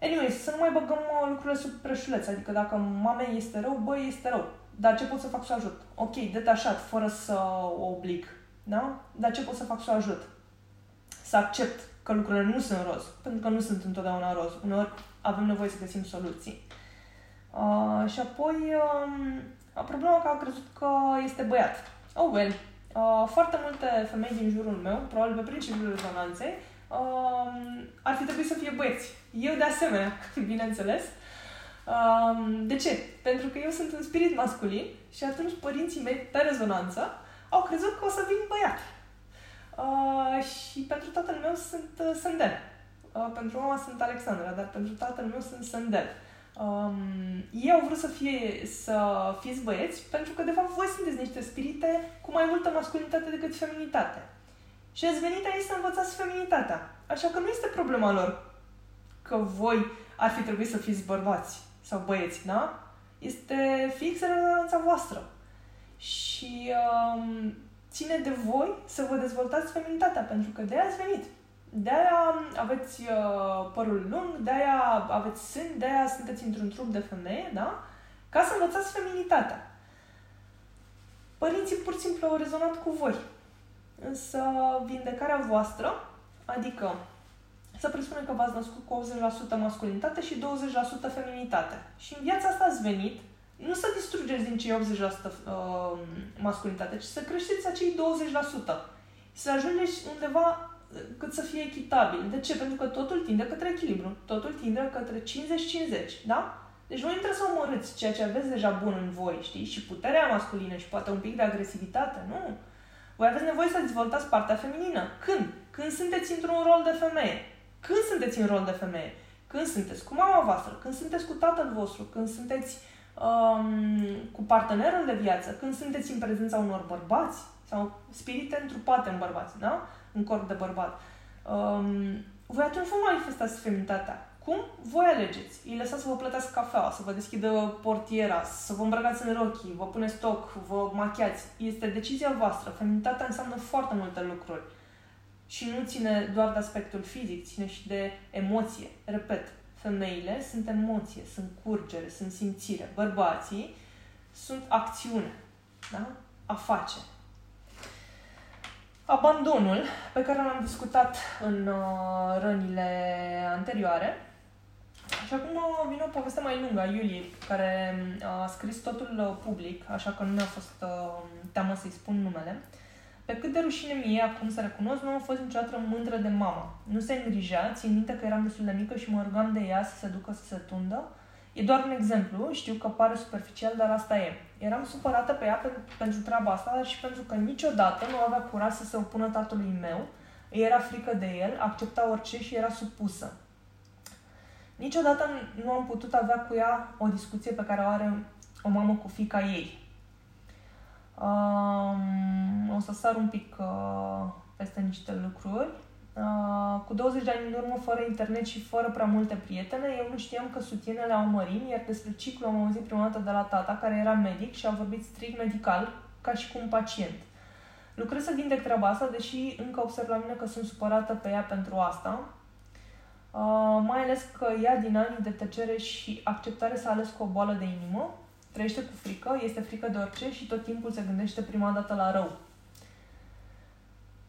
Anyway, să nu mai băgăm uh, lucrurile sub preșuleț, adică dacă mamei este rău, bă, este rău. Dar ce pot să fac să o ajut? Ok, detașat, fără să o oblig. Da? Dar ce pot să fac să o ajut? Să accept că lucrurile nu sunt roz, pentru că nu sunt întotdeauna roz. Uneori avem nevoie să găsim soluții. Uh, și apoi, um, Problema că a crezut că este băiat. Oh well. Uh, foarte multe femei din jurul meu, probabil pe principiul rezonanței, uh, ar fi trebuit să fie băieți. Eu de asemenea, bineînțeles. Uh, de ce? Pentru că eu sunt un spirit masculin și atunci părinții mei, pe rezonanță, au crezut că o să vin băiat. Uh, și pentru tatăl meu sunt uh, Sândel. Uh, pentru mama sunt Alexandra, dar pentru tatăl meu sunt Sândel. Uh, Um, ei au vrut să, fie, să fiți băieți pentru că, de fapt, voi sunteți niște spirite cu mai multă masculinitate decât feminitate. Și ați venit aici să învățați feminitatea. Așa că nu este problema lor că voi ar fi trebuit să fiți bărbați sau băieți, da? Este fix relevanța voastră. Și um, ține de voi să vă dezvoltați feminitatea, pentru că de aia ați venit. De-aia aveți uh, părul lung, de-aia aveți sân, de-aia sunteți într-un trup de femeie, da? Ca să învățați feminitatea. Părinții pur și simplu au rezonat cu voi. Însă vindecarea voastră, adică să presupunem că v-ați născut cu 80% masculinitate și 20% feminitate. Și în viața asta ați venit nu să distrugeți din cei 80% uh, masculinitate, ci să creșteți acei 20%. Să ajungeți undeva cât să fie echitabil. De ce? Pentru că totul tinde către echilibru. Totul tinde către 50-50, da? Deci voi nu trebuie să omorâți ceea ce aveți deja bun în voi, știi? Și puterea masculină și poate un pic de agresivitate, nu? Voi aveți nevoie să dezvoltați partea feminină. Când? Când sunteți într-un rol de femeie. Când sunteți în rol de femeie? Când sunteți cu mama voastră, când sunteți cu tatăl vostru, când sunteți um, cu partenerul de viață, când sunteți în prezența unor bărbați sau spirite întrupate în bărbați, da? un corp de bărbat. Um, voi atunci vă manifestați feminitatea. Cum? Voi alegeți. Îi lăsați să vă plătească cafeaua, să vă deschidă portiera, să vă îmbrăcați în rochii, vă puneți stoc, vă machiați. Este decizia voastră. Feminitatea înseamnă foarte multe lucruri. Și nu ține doar de aspectul fizic, ține și de emoție. Repet, femeile sunt emoție, sunt curgere, sunt simțire. Bărbații sunt acțiune, da? a face. Abandonul, pe care l-am discutat în uh, rănile anterioare, Și acum vine o poveste mai lungă a Iuliei, care a scris totul uh, public, așa că nu mi-a fost uh, teamă să-i spun numele. Pe cât de rușine mie acum să recunosc, nu am fost niciodată mândră de mama. Nu se îngrijea, țin minte că eram destul de mică și mă rugam de ea să se ducă să se tundă. E doar un exemplu, știu că pare superficial, dar asta e. Eram supărată pe ea pe, pentru treaba asta, dar și pentru că niciodată nu avea curaj să se opună tatălui meu, îi era frică de el, accepta orice și era supusă. Niciodată nu am putut avea cu ea o discuție pe care o are o mamă cu fica ei. Um, o să sar un pic uh, peste niște lucruri. Uh, cu 20 de ani în urmă, fără internet și fără prea multe prietene, eu nu știam că sutienele au mărimi, iar despre ciclu am auzit prima dată de la tata, care era medic și a vorbit strict medical, ca și cu un pacient. Lucrez să vindec treaba asta, deși încă observ la mine că sunt supărată pe ea pentru asta. Uh, mai ales că ea din ani de tăcere și acceptare s-a ales cu o boală de inimă, trăiește cu frică, este frică de orice și tot timpul se gândește prima dată la rău.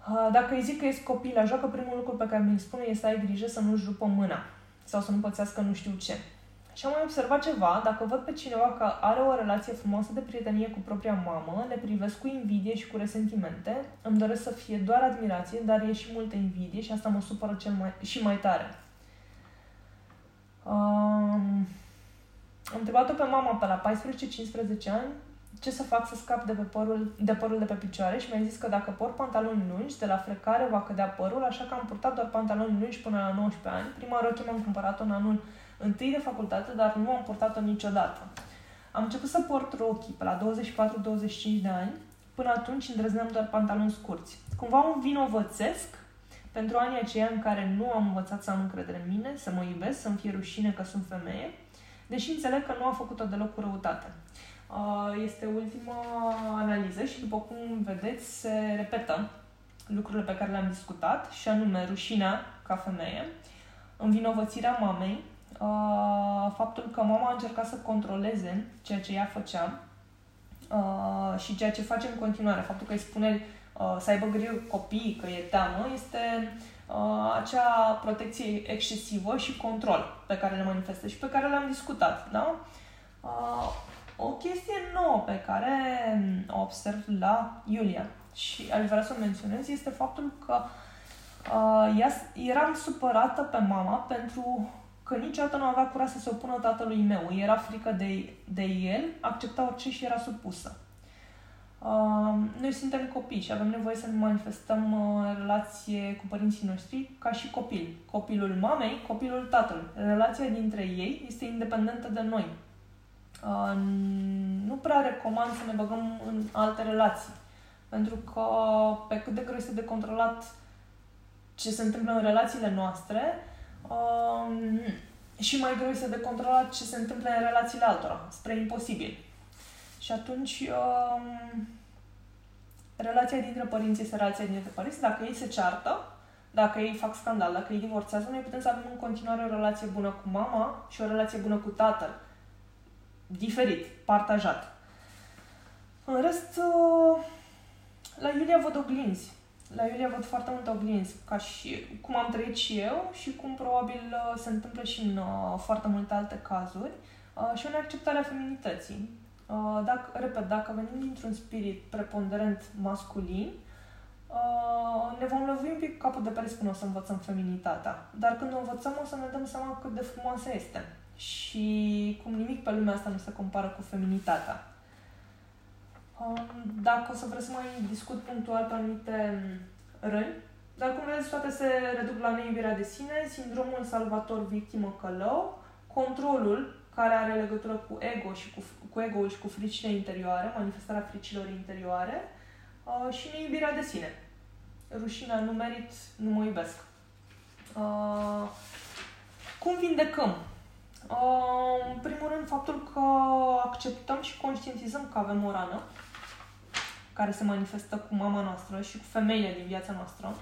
Uh, dacă îi zic că ești copil, așa că primul lucru pe care mi-l spune este să ai grijă să nu-și rupă mâna sau să nu pățească nu știu ce. Și am mai observat ceva, dacă văd pe cineva că are o relație frumoasă de prietenie cu propria mamă, le privesc cu invidie și cu resentimente, îmi doresc să fie doar admirație, dar e și multă invidie și asta mă supără cel mai, și mai tare. Um, am întrebat-o pe mama pe la 14-15 ani ce să fac să scap de, pe părul, de părul de pe picioare și mi-a zis că dacă port pantaloni lungi, de la frecare va cădea părul, așa că am purtat doar pantaloni lungi până la 19 ani. Prima rochie m-am cumpărat-o în anul întâi de facultate, dar nu am purtat-o niciodată. Am început să port rochii pe la 24-25 de ani, până atunci îndrăzneam doar pantaloni scurți. Cumva un vinovățesc pentru anii aceia în care nu am învățat să am încredere în mine, să mă iubesc, să-mi fie rușine că sunt femeie, deși înțeleg că nu a făcut-o deloc cu răutate. Uh, este ultima analiză și, după cum vedeți, se repetă lucrurile pe care le-am discutat, și anume rușinea ca femeie, învinovățirea mamei, uh, faptul că mama a încercat să controleze ceea ce ea făcea uh, și ceea ce face în continuare. Faptul că îi spune să aibă grijă copiii că e teamă este acea protecție excesivă și control pe care le manifestă și pe care le-am discutat. Da? O chestie nouă pe care o observ la Iulia și aș vrea să o menționez este faptul că uh, ea, eram supărată pe mama pentru că niciodată nu avea curaj să se opună tatălui meu. Era frică de, de el, accepta orice și era supusă. Uh, noi suntem copii și avem nevoie să ne manifestăm uh, relație cu părinții noștri ca și copil. Copilul mamei, copilul tatălui. Relația dintre ei este independentă de noi. Uh, nu prea recomand să ne băgăm în alte relații. Pentru că pe cât de greu este de controlat ce se întâmplă în relațiile noastre, uh, și mai greu este de controlat ce se întâmplă în relațiile altora, spre imposibil. Și atunci, uh, relația dintre părinți este relația dintre părinți. Dacă ei se ceartă, dacă ei fac scandal, dacă ei divorțează, noi putem să avem în continuare o relație bună cu mama și o relație bună cu tatăl diferit, partajat. În rest, uh, la Iulia văd oglinzi. La Iulia văd foarte multe oglinzi, ca și cum am trăit și eu și cum probabil uh, se întâmplă și în uh, foarte multe alte cazuri și o neacceptare a feminității. Dacă, repet, dacă venim dintr-un spirit preponderent masculin, ne vom lovi un pic capul de pereți până o să învățăm feminitatea. Dar când o învățăm, o să ne dăm seama cât de frumoasă este și cum nimic pe lumea asta nu se compară cu feminitatea. Um, dacă o să vreți să mai discut punctual pe anumite răni, dar cum vedeți, toate se reduc la neiubirea de sine, sindromul salvator victimă călău, controlul care are legătură cu ego și cu, cu ego și cu fricile interioare, manifestarea fricilor interioare uh, și neiubirea de sine. Rușinea, nu merit, nu mă iubesc. Uh, cum vindecăm în primul rând, faptul că acceptăm și conștientizăm că avem o rană care se manifestă cu mama noastră și cu femeile din viața noastră.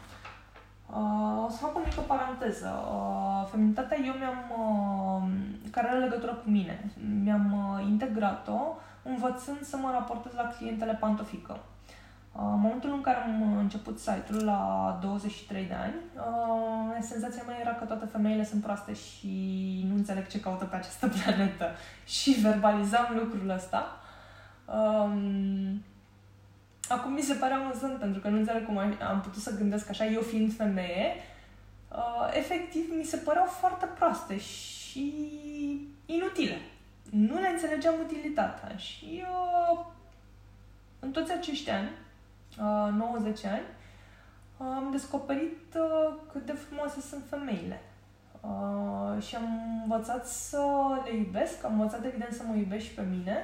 O să fac o mică paranteză. feminitatea eu mi-am, care are legătură cu mine, mi-am integrat-o învățând să mă raportez la clientele pantofică. în momentul în care am început site-ul la 23 de ani, uh, senzația mea era că toate femeile sunt proaste și nu înțeleg ce caută pe această planetă. Și verbalizam lucrul ăsta. Um, acum mi se pare amuzant pentru că nu înțeleg cum am putut să gândesc așa, eu fiind femeie, uh, efectiv mi se păreau foarte proaste și inutile. Nu le înțelegeam utilitatea și eu în toți acești ani 90 ani, am descoperit uh, cât de frumoase sunt femeile. Uh, și am învățat să le iubesc, am învățat evident să mă iubesc și pe mine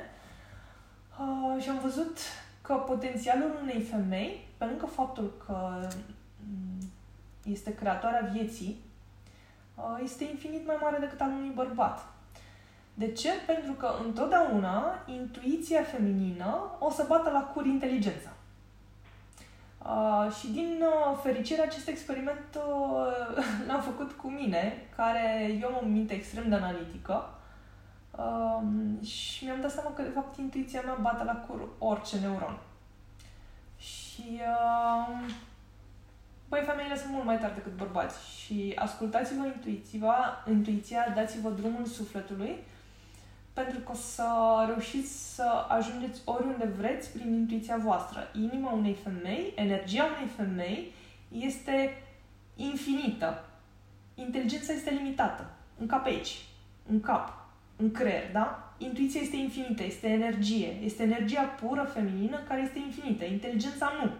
uh, și am văzut că potențialul unei femei, pe lângă faptul că mm, este creatoarea vieții, este infinit mai mare decât al unui bărbat. De ce? Pentru că întotdeauna intuiția feminină o să bată la cur inteligența. Uh, și din uh, fericire acest experiment uh, l-am făcut cu mine, care eu am o minte extrem de analitică uh, și mi-am dat seama că de fapt intuiția mea bate la cur orice neuron. Și uh, băi, femeile sunt mult mai tari decât bărbați și ascultați-vă intuiția, intuiția dați-vă drumul sufletului pentru că o să reușiți să ajungeți oriunde vreți prin intuiția voastră. Inima unei femei, energia unei femei este infinită. Inteligența este limitată. În cap aici, în cap, în creier, da? Intuiția este infinită, este energie. Este energia pură feminină care este infinită. Inteligența nu.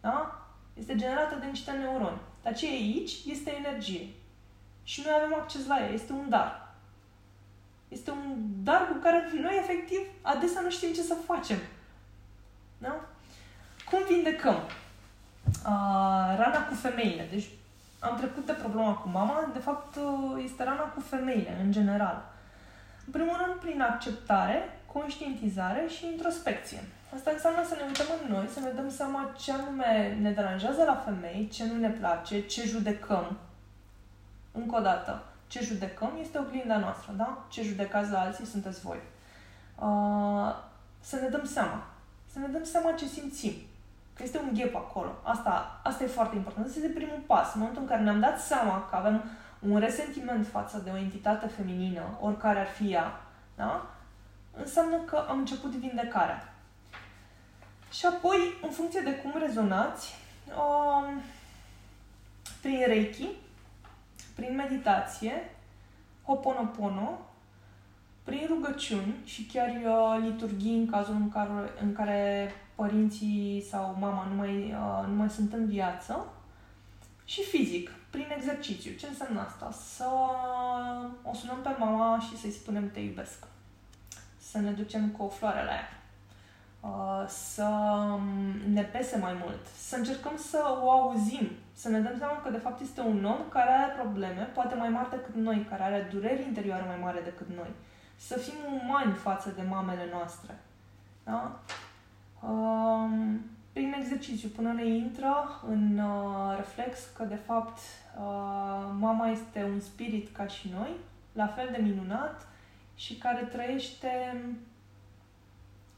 Da? Este generată de niște neuroni. Dar ce e aici este energie. Și noi avem acces la ea. Este un dar. Este un dar cu care noi, efectiv, adesea nu știm ce să facem. Da? Cum vindecăm? Uh, rana cu femeile. Deci am trecut de problema cu mama, de fapt este rana cu femeile, în general. În primul rând, prin acceptare, conștientizare și introspecție. Asta înseamnă să ne uităm în noi, să ne dăm seama ce anume ne deranjează la femei, ce nu ne place, ce judecăm. Încă o dată, ce judecăm este oglinda noastră, da? Ce judecați la alții sunteți voi. Uh, să ne dăm seama. Să ne dăm seama ce simțim. Că este un ghep acolo. Asta, asta e foarte important. Asta este primul pas. În momentul în care ne-am dat seama că avem un resentiment față de o entitate feminină, oricare ar fi ea, da? înseamnă că am început vindecarea. Și apoi, în funcție de cum rezonați, uh, prin Reiki, prin meditație, Hoponopono, prin rugăciuni și chiar uh, liturghii în cazul în care, în care părinții sau mama nu mai, uh, nu mai sunt în viață și fizic, prin exercițiu. Ce înseamnă asta? Să o sunăm pe mama și să-i spunem te iubesc. Să ne ducem cu o floare la ea Uh, să ne pese mai mult, să încercăm să o auzim, să ne dăm seama că de fapt este un om care are probleme, poate mai mari decât noi, care are dureri interioare mai mari decât noi. Să fim umani față de mamele noastre. Da? Um, prin exercițiu, până ne intră în uh, reflex că de fapt uh, mama este un spirit ca și noi, la fel de minunat și care trăiește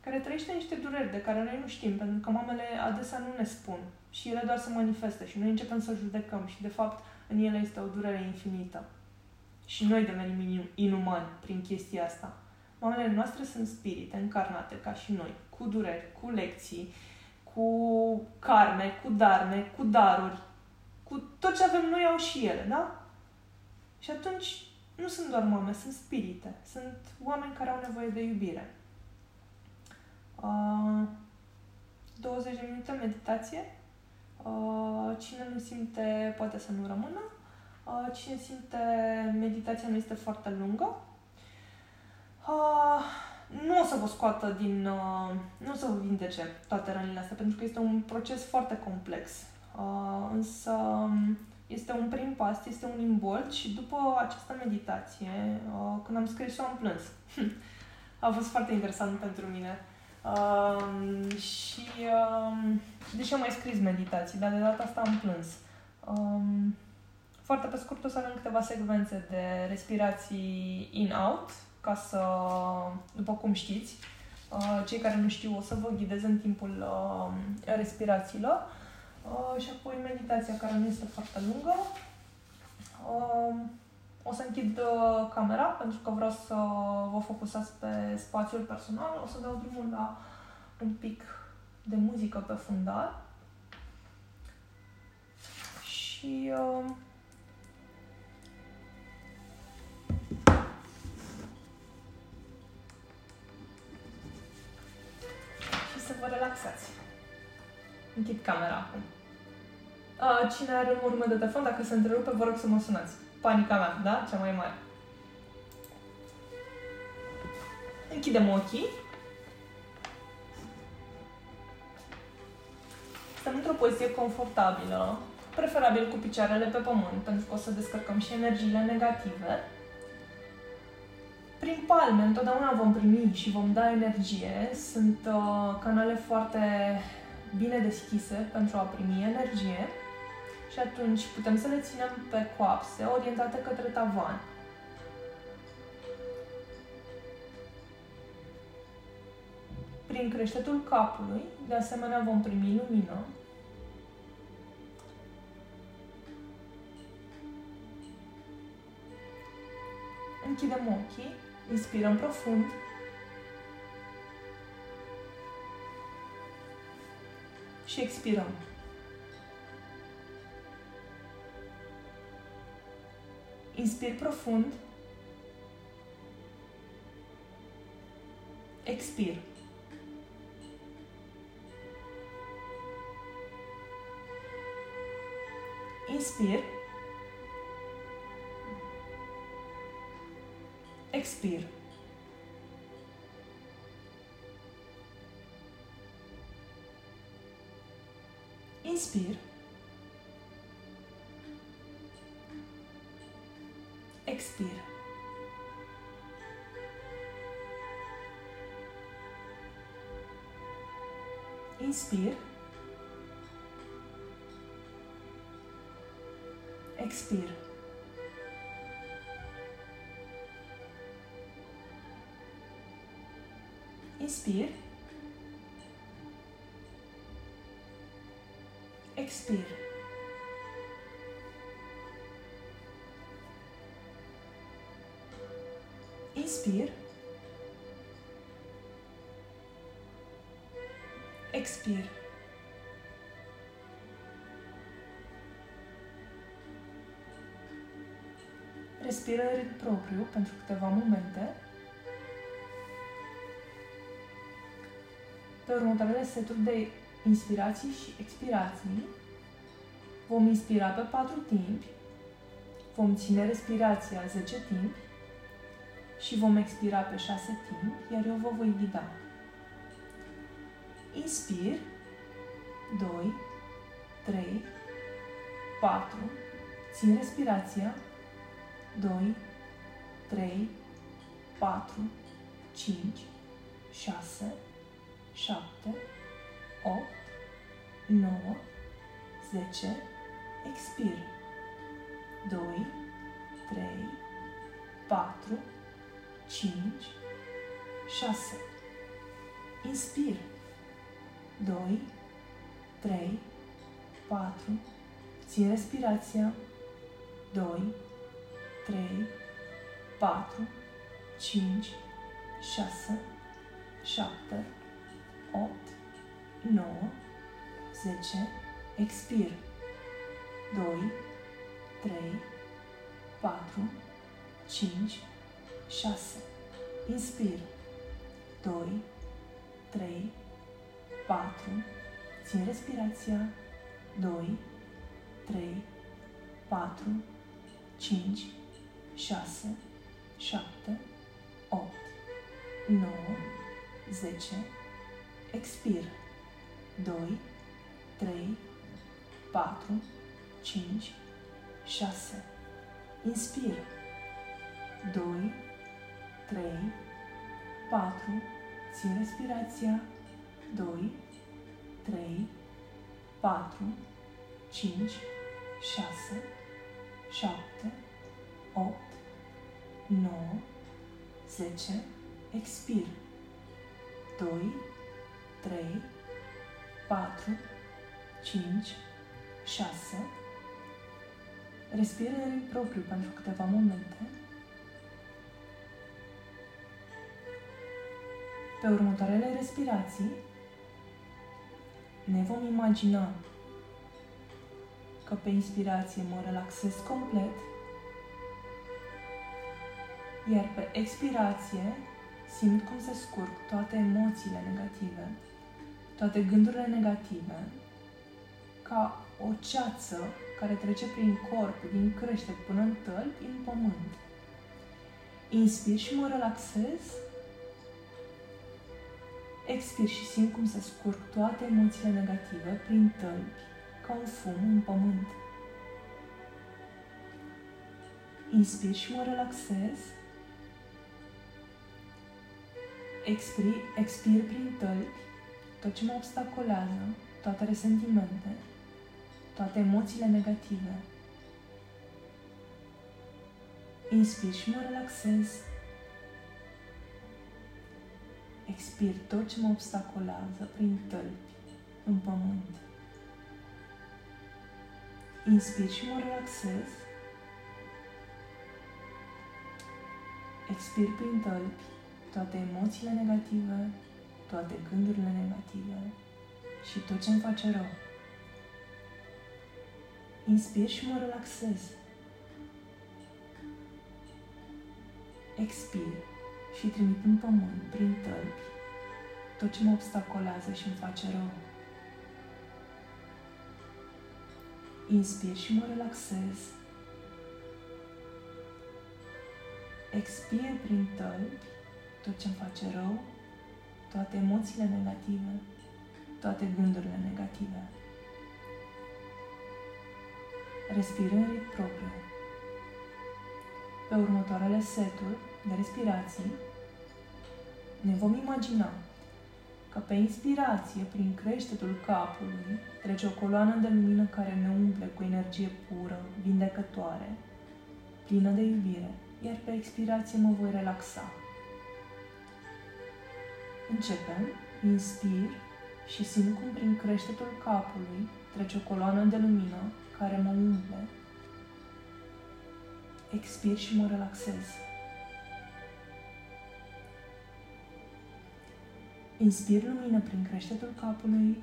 care trăiește niște dureri de care noi nu știm, pentru că mamele adesea nu ne spun și ele doar se manifestă și noi începem să judecăm și de fapt în ele este o durere infinită. Și noi devenim inumani prin chestia asta. Mamele noastre sunt spirite încarnate ca și noi, cu dureri, cu lecții, cu karme, cu darme, cu daruri, cu tot ce avem noi au și ele, da? Și atunci nu sunt doar mame, sunt spirite, sunt oameni care au nevoie de iubire. 20 de minute meditație. Cine nu simte poate să nu rămână. Cine simte meditația nu este foarte lungă. Nu o să vă scoată din... Nu o să vă vindece toate rănile astea, pentru că este un proces foarte complex. Însă este un prim pas, este un imbold și după această meditație, când am scris-o, am plâns. A fost foarte interesant pentru mine Um, și um, deși am mai scris meditații, dar de data asta am plâns. Um, foarte pe scurt o să avem câteva secvențe de respirații in-out, ca să, după cum știți, Uh, cei care nu știu o să vă ghidez în timpul uh, respirațiilor. Uh, și apoi meditația care nu este foarte lungă. Uh, o să închid uh, camera pentru că vreau să vă focusați pe spațiul personal. O să dau drumul la un pic de muzică pe fundal. Și uh, relaxați. Închid camera acum. Uh, cine are un urmă de telefon, dacă se întrerupe, vă rog să mă sunați. Panica mea, da? Cea mai mare. Închidem ochii. Stăm într-o poziție confortabilă, preferabil cu picioarele pe pământ, pentru că o să descărcăm și energiile negative. Prin palme întotdeauna vom primi și vom da energie. Sunt uh, canale foarte bine deschise pentru a primi energie și atunci putem să le ținem pe coapse orientate către tavan. Prin creștetul capului, de asemenea, vom primi lumină. Închidem ochii, inspirăm profund. Și expirăm. Inspir profund. Expir. Inspir. Expir. Inspir. Expir. Inspir. Expir. Inspir. Expir. Inspir. Expir. Respiră în ritm propriu pentru câteva momente. Pe următoarele seturi de inspirații și expirații. Vom inspira pe 4 timpi, vom ține respirația 10 timpi și vom expira pe 6 timp, iar eu vă voi ghida. Inspir, 2, 3, 4, țin respirația, 2, 3, 4, 5, 6, 7, 8, 9, 10, expir. 2, 3, 4, 5, 6. Inspir. 2, 3, 4. Țin respirația. 2, 3, 4, 5, 6, 7, 8, 9, 10. Expir. 2, 3, 4, 5, 6. Inspir. 2, 3, 4. Țin respirația. 2, 3, 4, 5, 6, 7, 8, 9, 10. Expir. 2, 3, 4, 5, 6. Inspir. 2, 3, 4. Țin respirația. 2, 3, 4, 5, 6, 7, 8, 9, 10. Expir. 2, 3, 4, 5, 6. Respiră în ritm propriu pentru câteva momente. Pe următoarele respirații ne vom imagina că pe inspirație mă relaxez complet, iar pe expirație simt cum se scurg toate emoțiile negative, toate gândurile negative, ca o ceață care trece prin corp, din creștet până în tălpi, în pământ. Inspir și mă relaxez. Expir și simt cum se scurg toate emoțiile negative prin tălpi, ca un fum în pământ. Inspir și mă relaxez. Expir, expir prin tălpi tot ce mă obstacolează, toate resentimente, toate emoțiile negative. Inspir și mă relaxez. Expir tot ce mă obstacolează prin tălpi, în pământ. Inspir și mă relaxez. Expir prin tălpi toate emoțiile negative, toate gândurile negative și tot ce îmi face rău. Inspir și mă relaxez. Expir și trimit în pământ, prin tălpi, tot ce mă obstacolează și îmi face rău. Inspir și mă relaxez. Expir prin tălpi tot ce îmi face rău, toate emoțiile negative, toate gândurile negative. Respir în ritm propriu. Pe următoarele seturi de respirații, ne vom imagina că pe inspirație, prin creștetul capului, trece o coloană de lumină care ne umple cu energie pură, vindecătoare, plină de iubire, iar pe expirație mă voi relaxa. Începem, inspir și simt cum prin creștetul capului trece o coloană de lumină care mă umple. Expir și mă relaxez. Inspir lumină prin creștetul capului.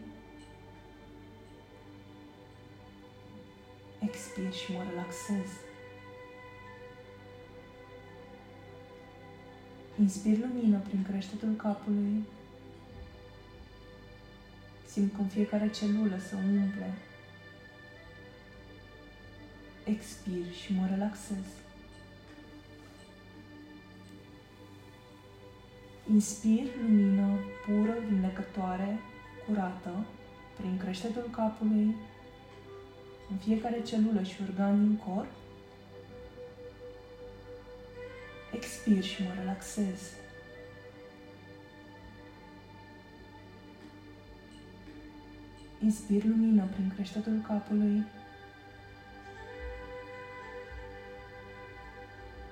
Expir și mă relaxez. Inspir lumină prin creștetul capului. Simt cum fiecare celulă se umple expir și mă relaxez. Inspir lumină pură, vindecătoare, curată, prin creștetul capului, în fiecare celulă și organ din corp. Expir și mă relaxez. Inspir lumină prin creștetul capului,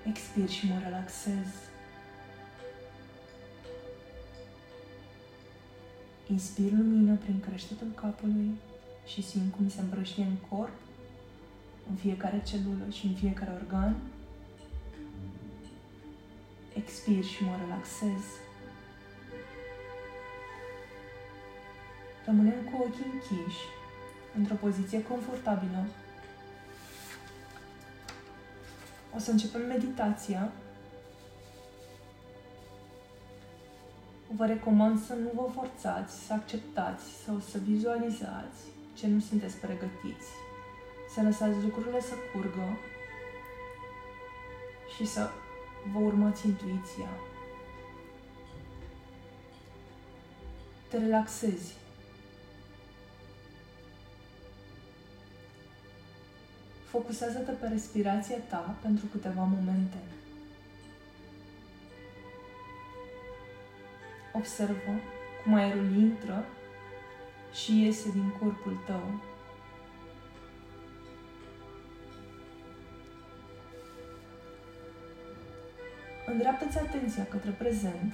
Expir și mă relaxez. Inspir lumină prin creștetul capului și simt cum se îmbrăștie în corp, în fiecare celulă și în fiecare organ. Expir și mă relaxez. Rămânem cu ochii închiși, într-o poziție confortabilă, O să începem meditația. Vă recomand să nu vă forțați, să acceptați sau să vizualizați ce nu sunteți pregătiți. Să lăsați lucrurile să curgă și să vă urmați intuiția. Te relaxezi. Focusează-te pe respirația ta pentru câteva momente. Observă cum aerul intră și iese din corpul tău. Îndreaptă-ți atenția către prezent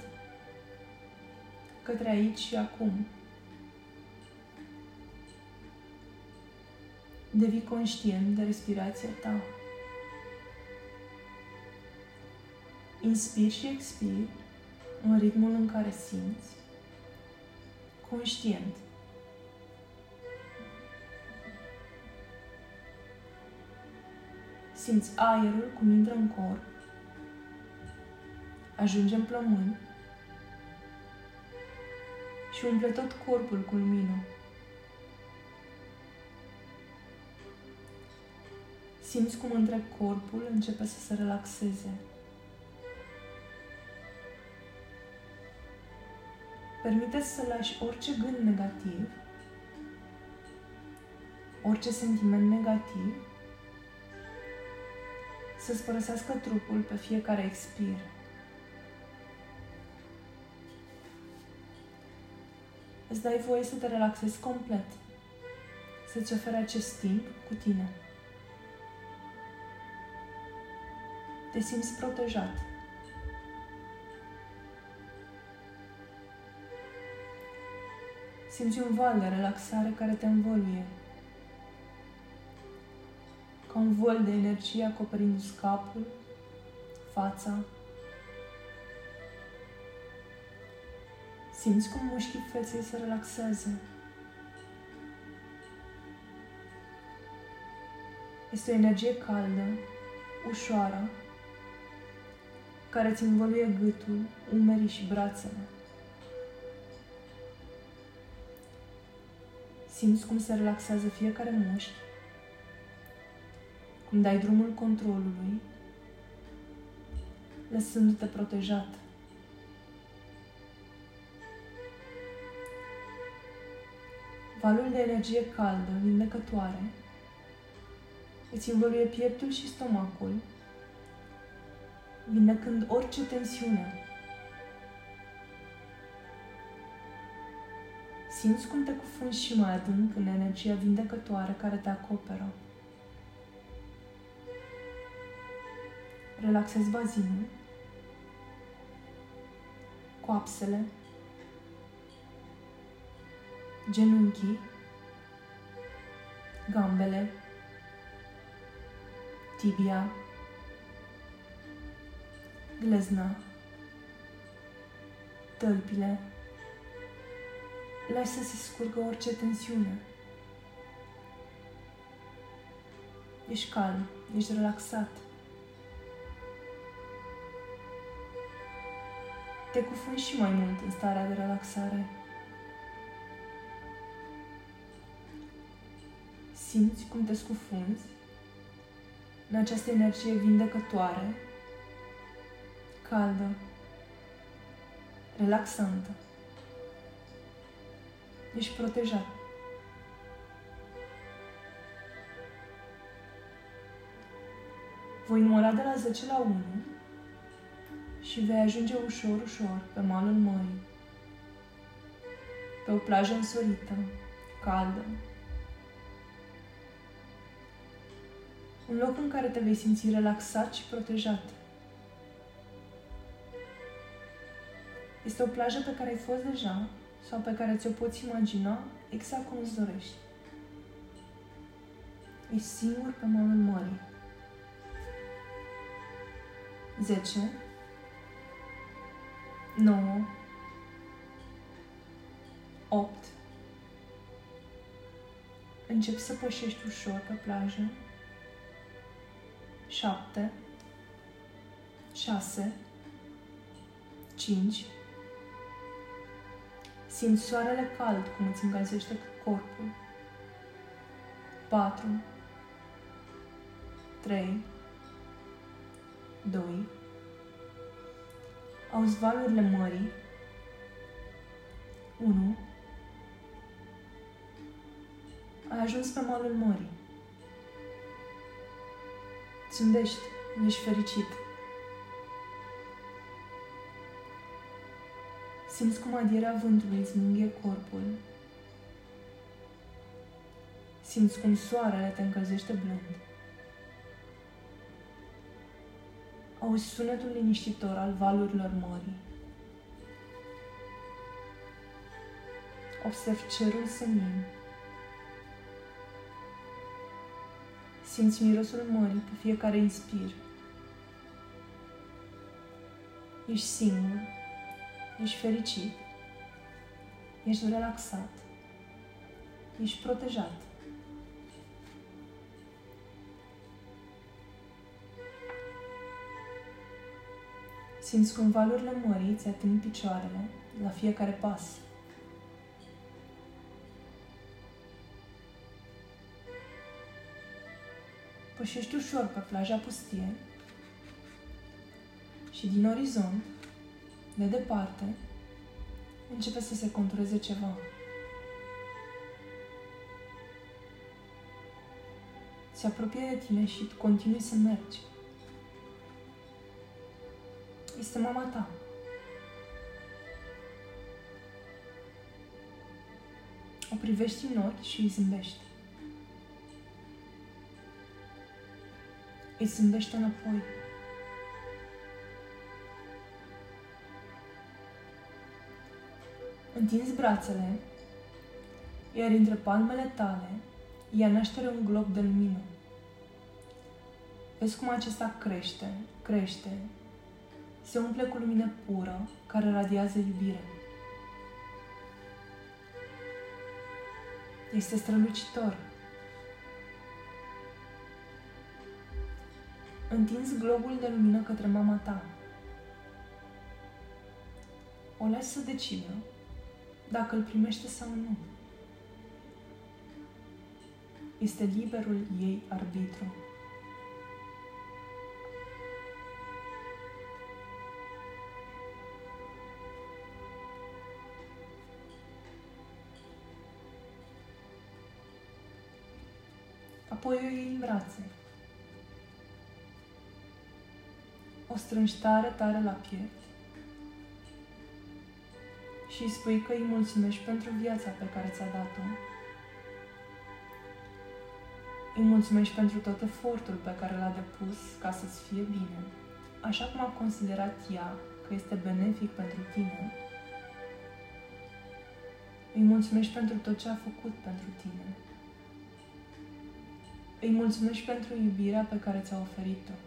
către aici și acum. Devii conștient de respirația ta. Inspiri și expiri în ritmul în care simți, conștient. Simți aerul cum intră în corp, ajunge în plămâni și umple tot corpul cu lumină. Simți cum întreg corpul începe să se relaxeze. permite să lași orice gând negativ, orice sentiment negativ, să-ți părăsească trupul pe fiecare expir. Îți dai voie să te relaxezi complet, să-ți oferi acest timp cu tine. Te simți protejat. Simți un val de relaxare care te învăluie. Ca un vol de energie acoperind scapul, fața. Simți cum mușchii feței se relaxează. Este o energie caldă, ușoară, care îți învăluie gâtul, umerii și brațele. Simți cum se relaxează fiecare mușchi, cum dai drumul controlului, lăsându-te protejat. Valul de energie caldă, vindecătoare, îți învăluie pieptul și stomacul, vindecând orice tensiune Simți cum te cufunzi și mai adânc în energia vindecătoare care te acoperă. Relaxezi bazinul, coapsele, genunchii, gambele, tibia, glezna, tălpile, Lași să se scurgă orice tensiune. Ești calm, ești relaxat. Te cufunzi și mai mult în starea de relaxare. Simți cum te scufunzi în această energie vindecătoare, caldă, relaxantă. Ești protejat. Voi număra de la 10 la 1 și vei ajunge ușor, ușor pe malul mării, pe o plajă însorită, caldă, un loc în care te vei simți relaxat și protejat. Este o plajă pe care ai fost deja sau pe care ți-o poți imagina exact cum îți dorești. Ești singur pe malul mării. 10 9 8 Începi să pășești ușor pe plajă. 7 6 5 Simți soarele cald cum îți încălzește corpul. 4 3 2 Auzi valurile mării 1 Ai ajuns pe malul mării. Zâmbești, ești fericit. Simți cum adierea vântului îți mânghie corpul. Simți cum soarele te încălzește blând. Auzi sunetul liniștitor al valurilor mării. Observ cerul senin. Simți mirosul mării pe fiecare inspir. Ești singur, ești fericit, ești relaxat, ești protejat. Simți cum valurile mării îți ating picioarele la fiecare pas. Pășești ușor pe plaja pustie și din orizont, de departe, începe să se contureze ceva. Se apropie de tine și tu continui să mergi. Este mama ta. O privești în ochi și îi zâmbești. Îi zâmbește înapoi. Întinzi brațele, iar între palmele tale ia naștere un glob de lumină. Vezi cum acesta crește, crește, se umple cu lumină pură care radiază iubire. Este strălucitor. Întinzi globul de lumină către mama ta. O lași să decidă dacă îl primește sau nu. Este liberul ei arbitru. Apoi o iei în brațe. O strângi tare, tare la piept și îi spui că îi mulțumești pentru viața pe care ți-a dat-o. Îi mulțumești pentru tot efortul pe care l-a depus ca să-ți fie bine, așa cum a considerat ea că este benefic pentru tine. Îi mulțumești pentru tot ce a făcut pentru tine. Îi mulțumești pentru iubirea pe care ți-a oferit-o.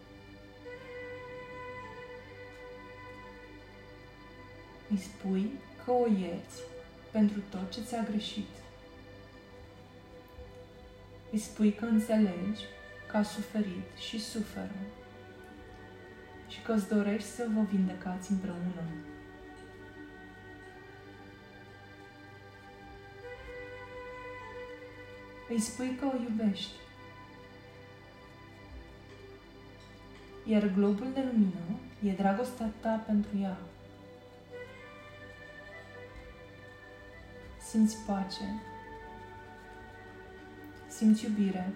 Îi spui că o ierți pentru tot ce ți-a greșit. Îi spui că înțelegi că a suferit și suferă și că îți dorești să vă vindecați împreună. Îi spui că o iubești. Iar globul de lumină e dragostea ta pentru ea. Simți pace. Simți iubire.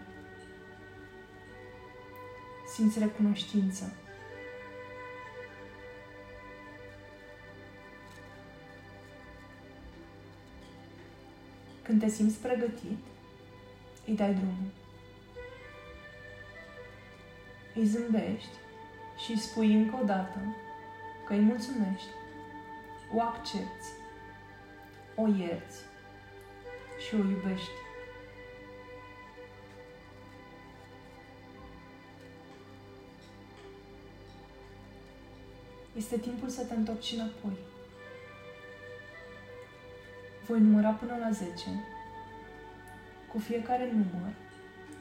Simți recunoștință. Când te simți pregătit, îi dai drumul. Îi zâmbești și îi spui încă o dată că îi mulțumești, o accepti o ierți și o iubești. Este timpul să te întorci înapoi. Voi număra până la 10. Cu fiecare număr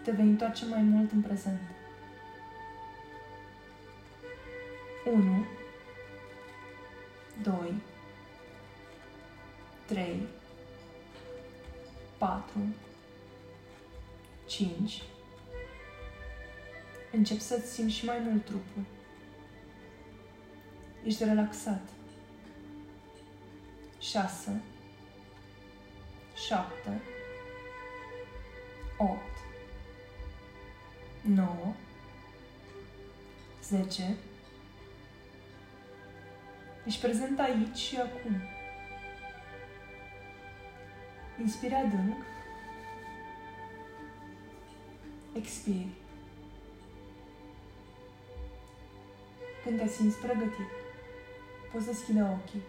te vei întoarce mai mult în prezent. 1 2 3, 4, 5. Încep să-ți simți și mai mult trupul. Ești relaxat. 6, 7, 8, 9, 10. Ești prezent aici și acum. Inspira adânc. Expiri. Când te simți pregătit, poți deschide ochii.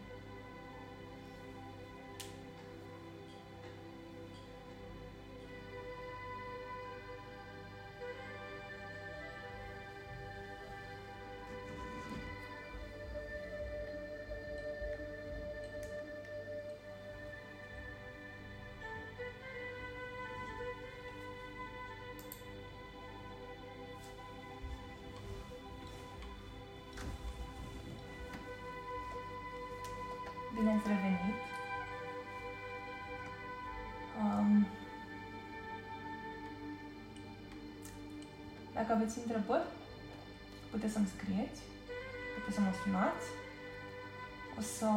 Aveți întrebări, puteți să-mi scrieți, puteți să mă sunați. O să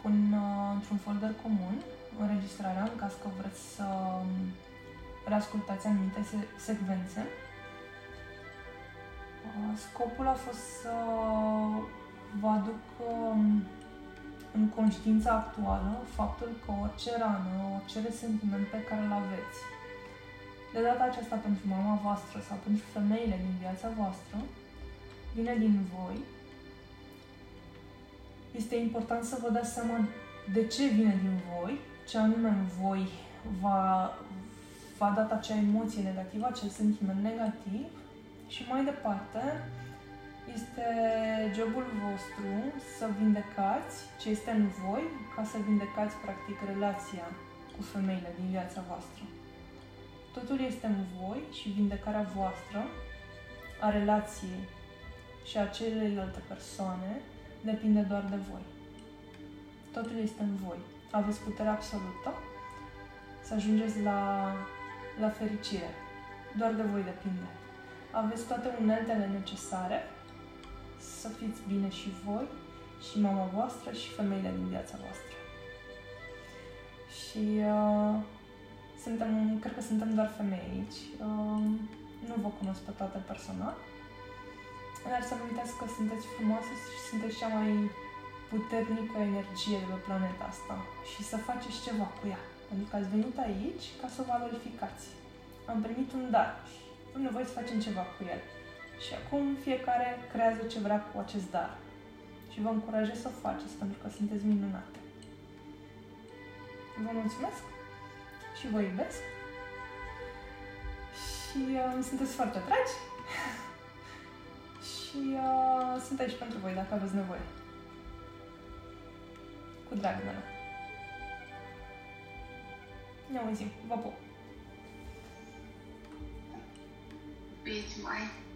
pun uh, într-un folder comun înregistrarea în caz că vreți să um, reascultați anumite secvențe. Uh, scopul a fost să vă aduc um, în conștiința actuală faptul că orice rană, orice resentiment pe care îl aveți, de data aceasta pentru mama voastră sau pentru femeile din viața voastră, vine din voi. Este important să vă dați seama de ce vine din voi, ce anume în voi va, v-a dat acea emoție negativă, acel sentiment negativ și mai departe este jobul vostru să vindecați ce este în voi ca să vindecați practic relația cu femeile din viața voastră. Totul este în voi și vindecarea voastră a relației și a celelalte persoane depinde doar de voi. Totul este în voi. Aveți putere absolută să ajungeți la, la fericire. Doar de voi depinde. Aveți toate uneltele necesare să fiți bine și voi, și mama voastră, și femeile din viața voastră. Și uh, suntem, cred că suntem doar femei aici. Uh, nu vă cunosc pe toate personal. Dar să nu uitați că sunteți frumoase și sunteți cea mai puternică energie de pe planeta asta și să faceți ceva cu ea. Pentru că ați venit aici ca să o valorificați. Am primit un dar și avem nevoie să facem ceva cu el. Și acum fiecare creează ce vrea cu acest dar. Și vă încurajez să o faceți, pentru că sunteți minunate. Vă mulțumesc și vă iubesc. Și uh, sunteți foarte dragi. și uh, sunt aici pentru voi dacă aveți nevoie. Cu drag, mână. Ne auzim. Vă pup. Beijo, mãe. Pup.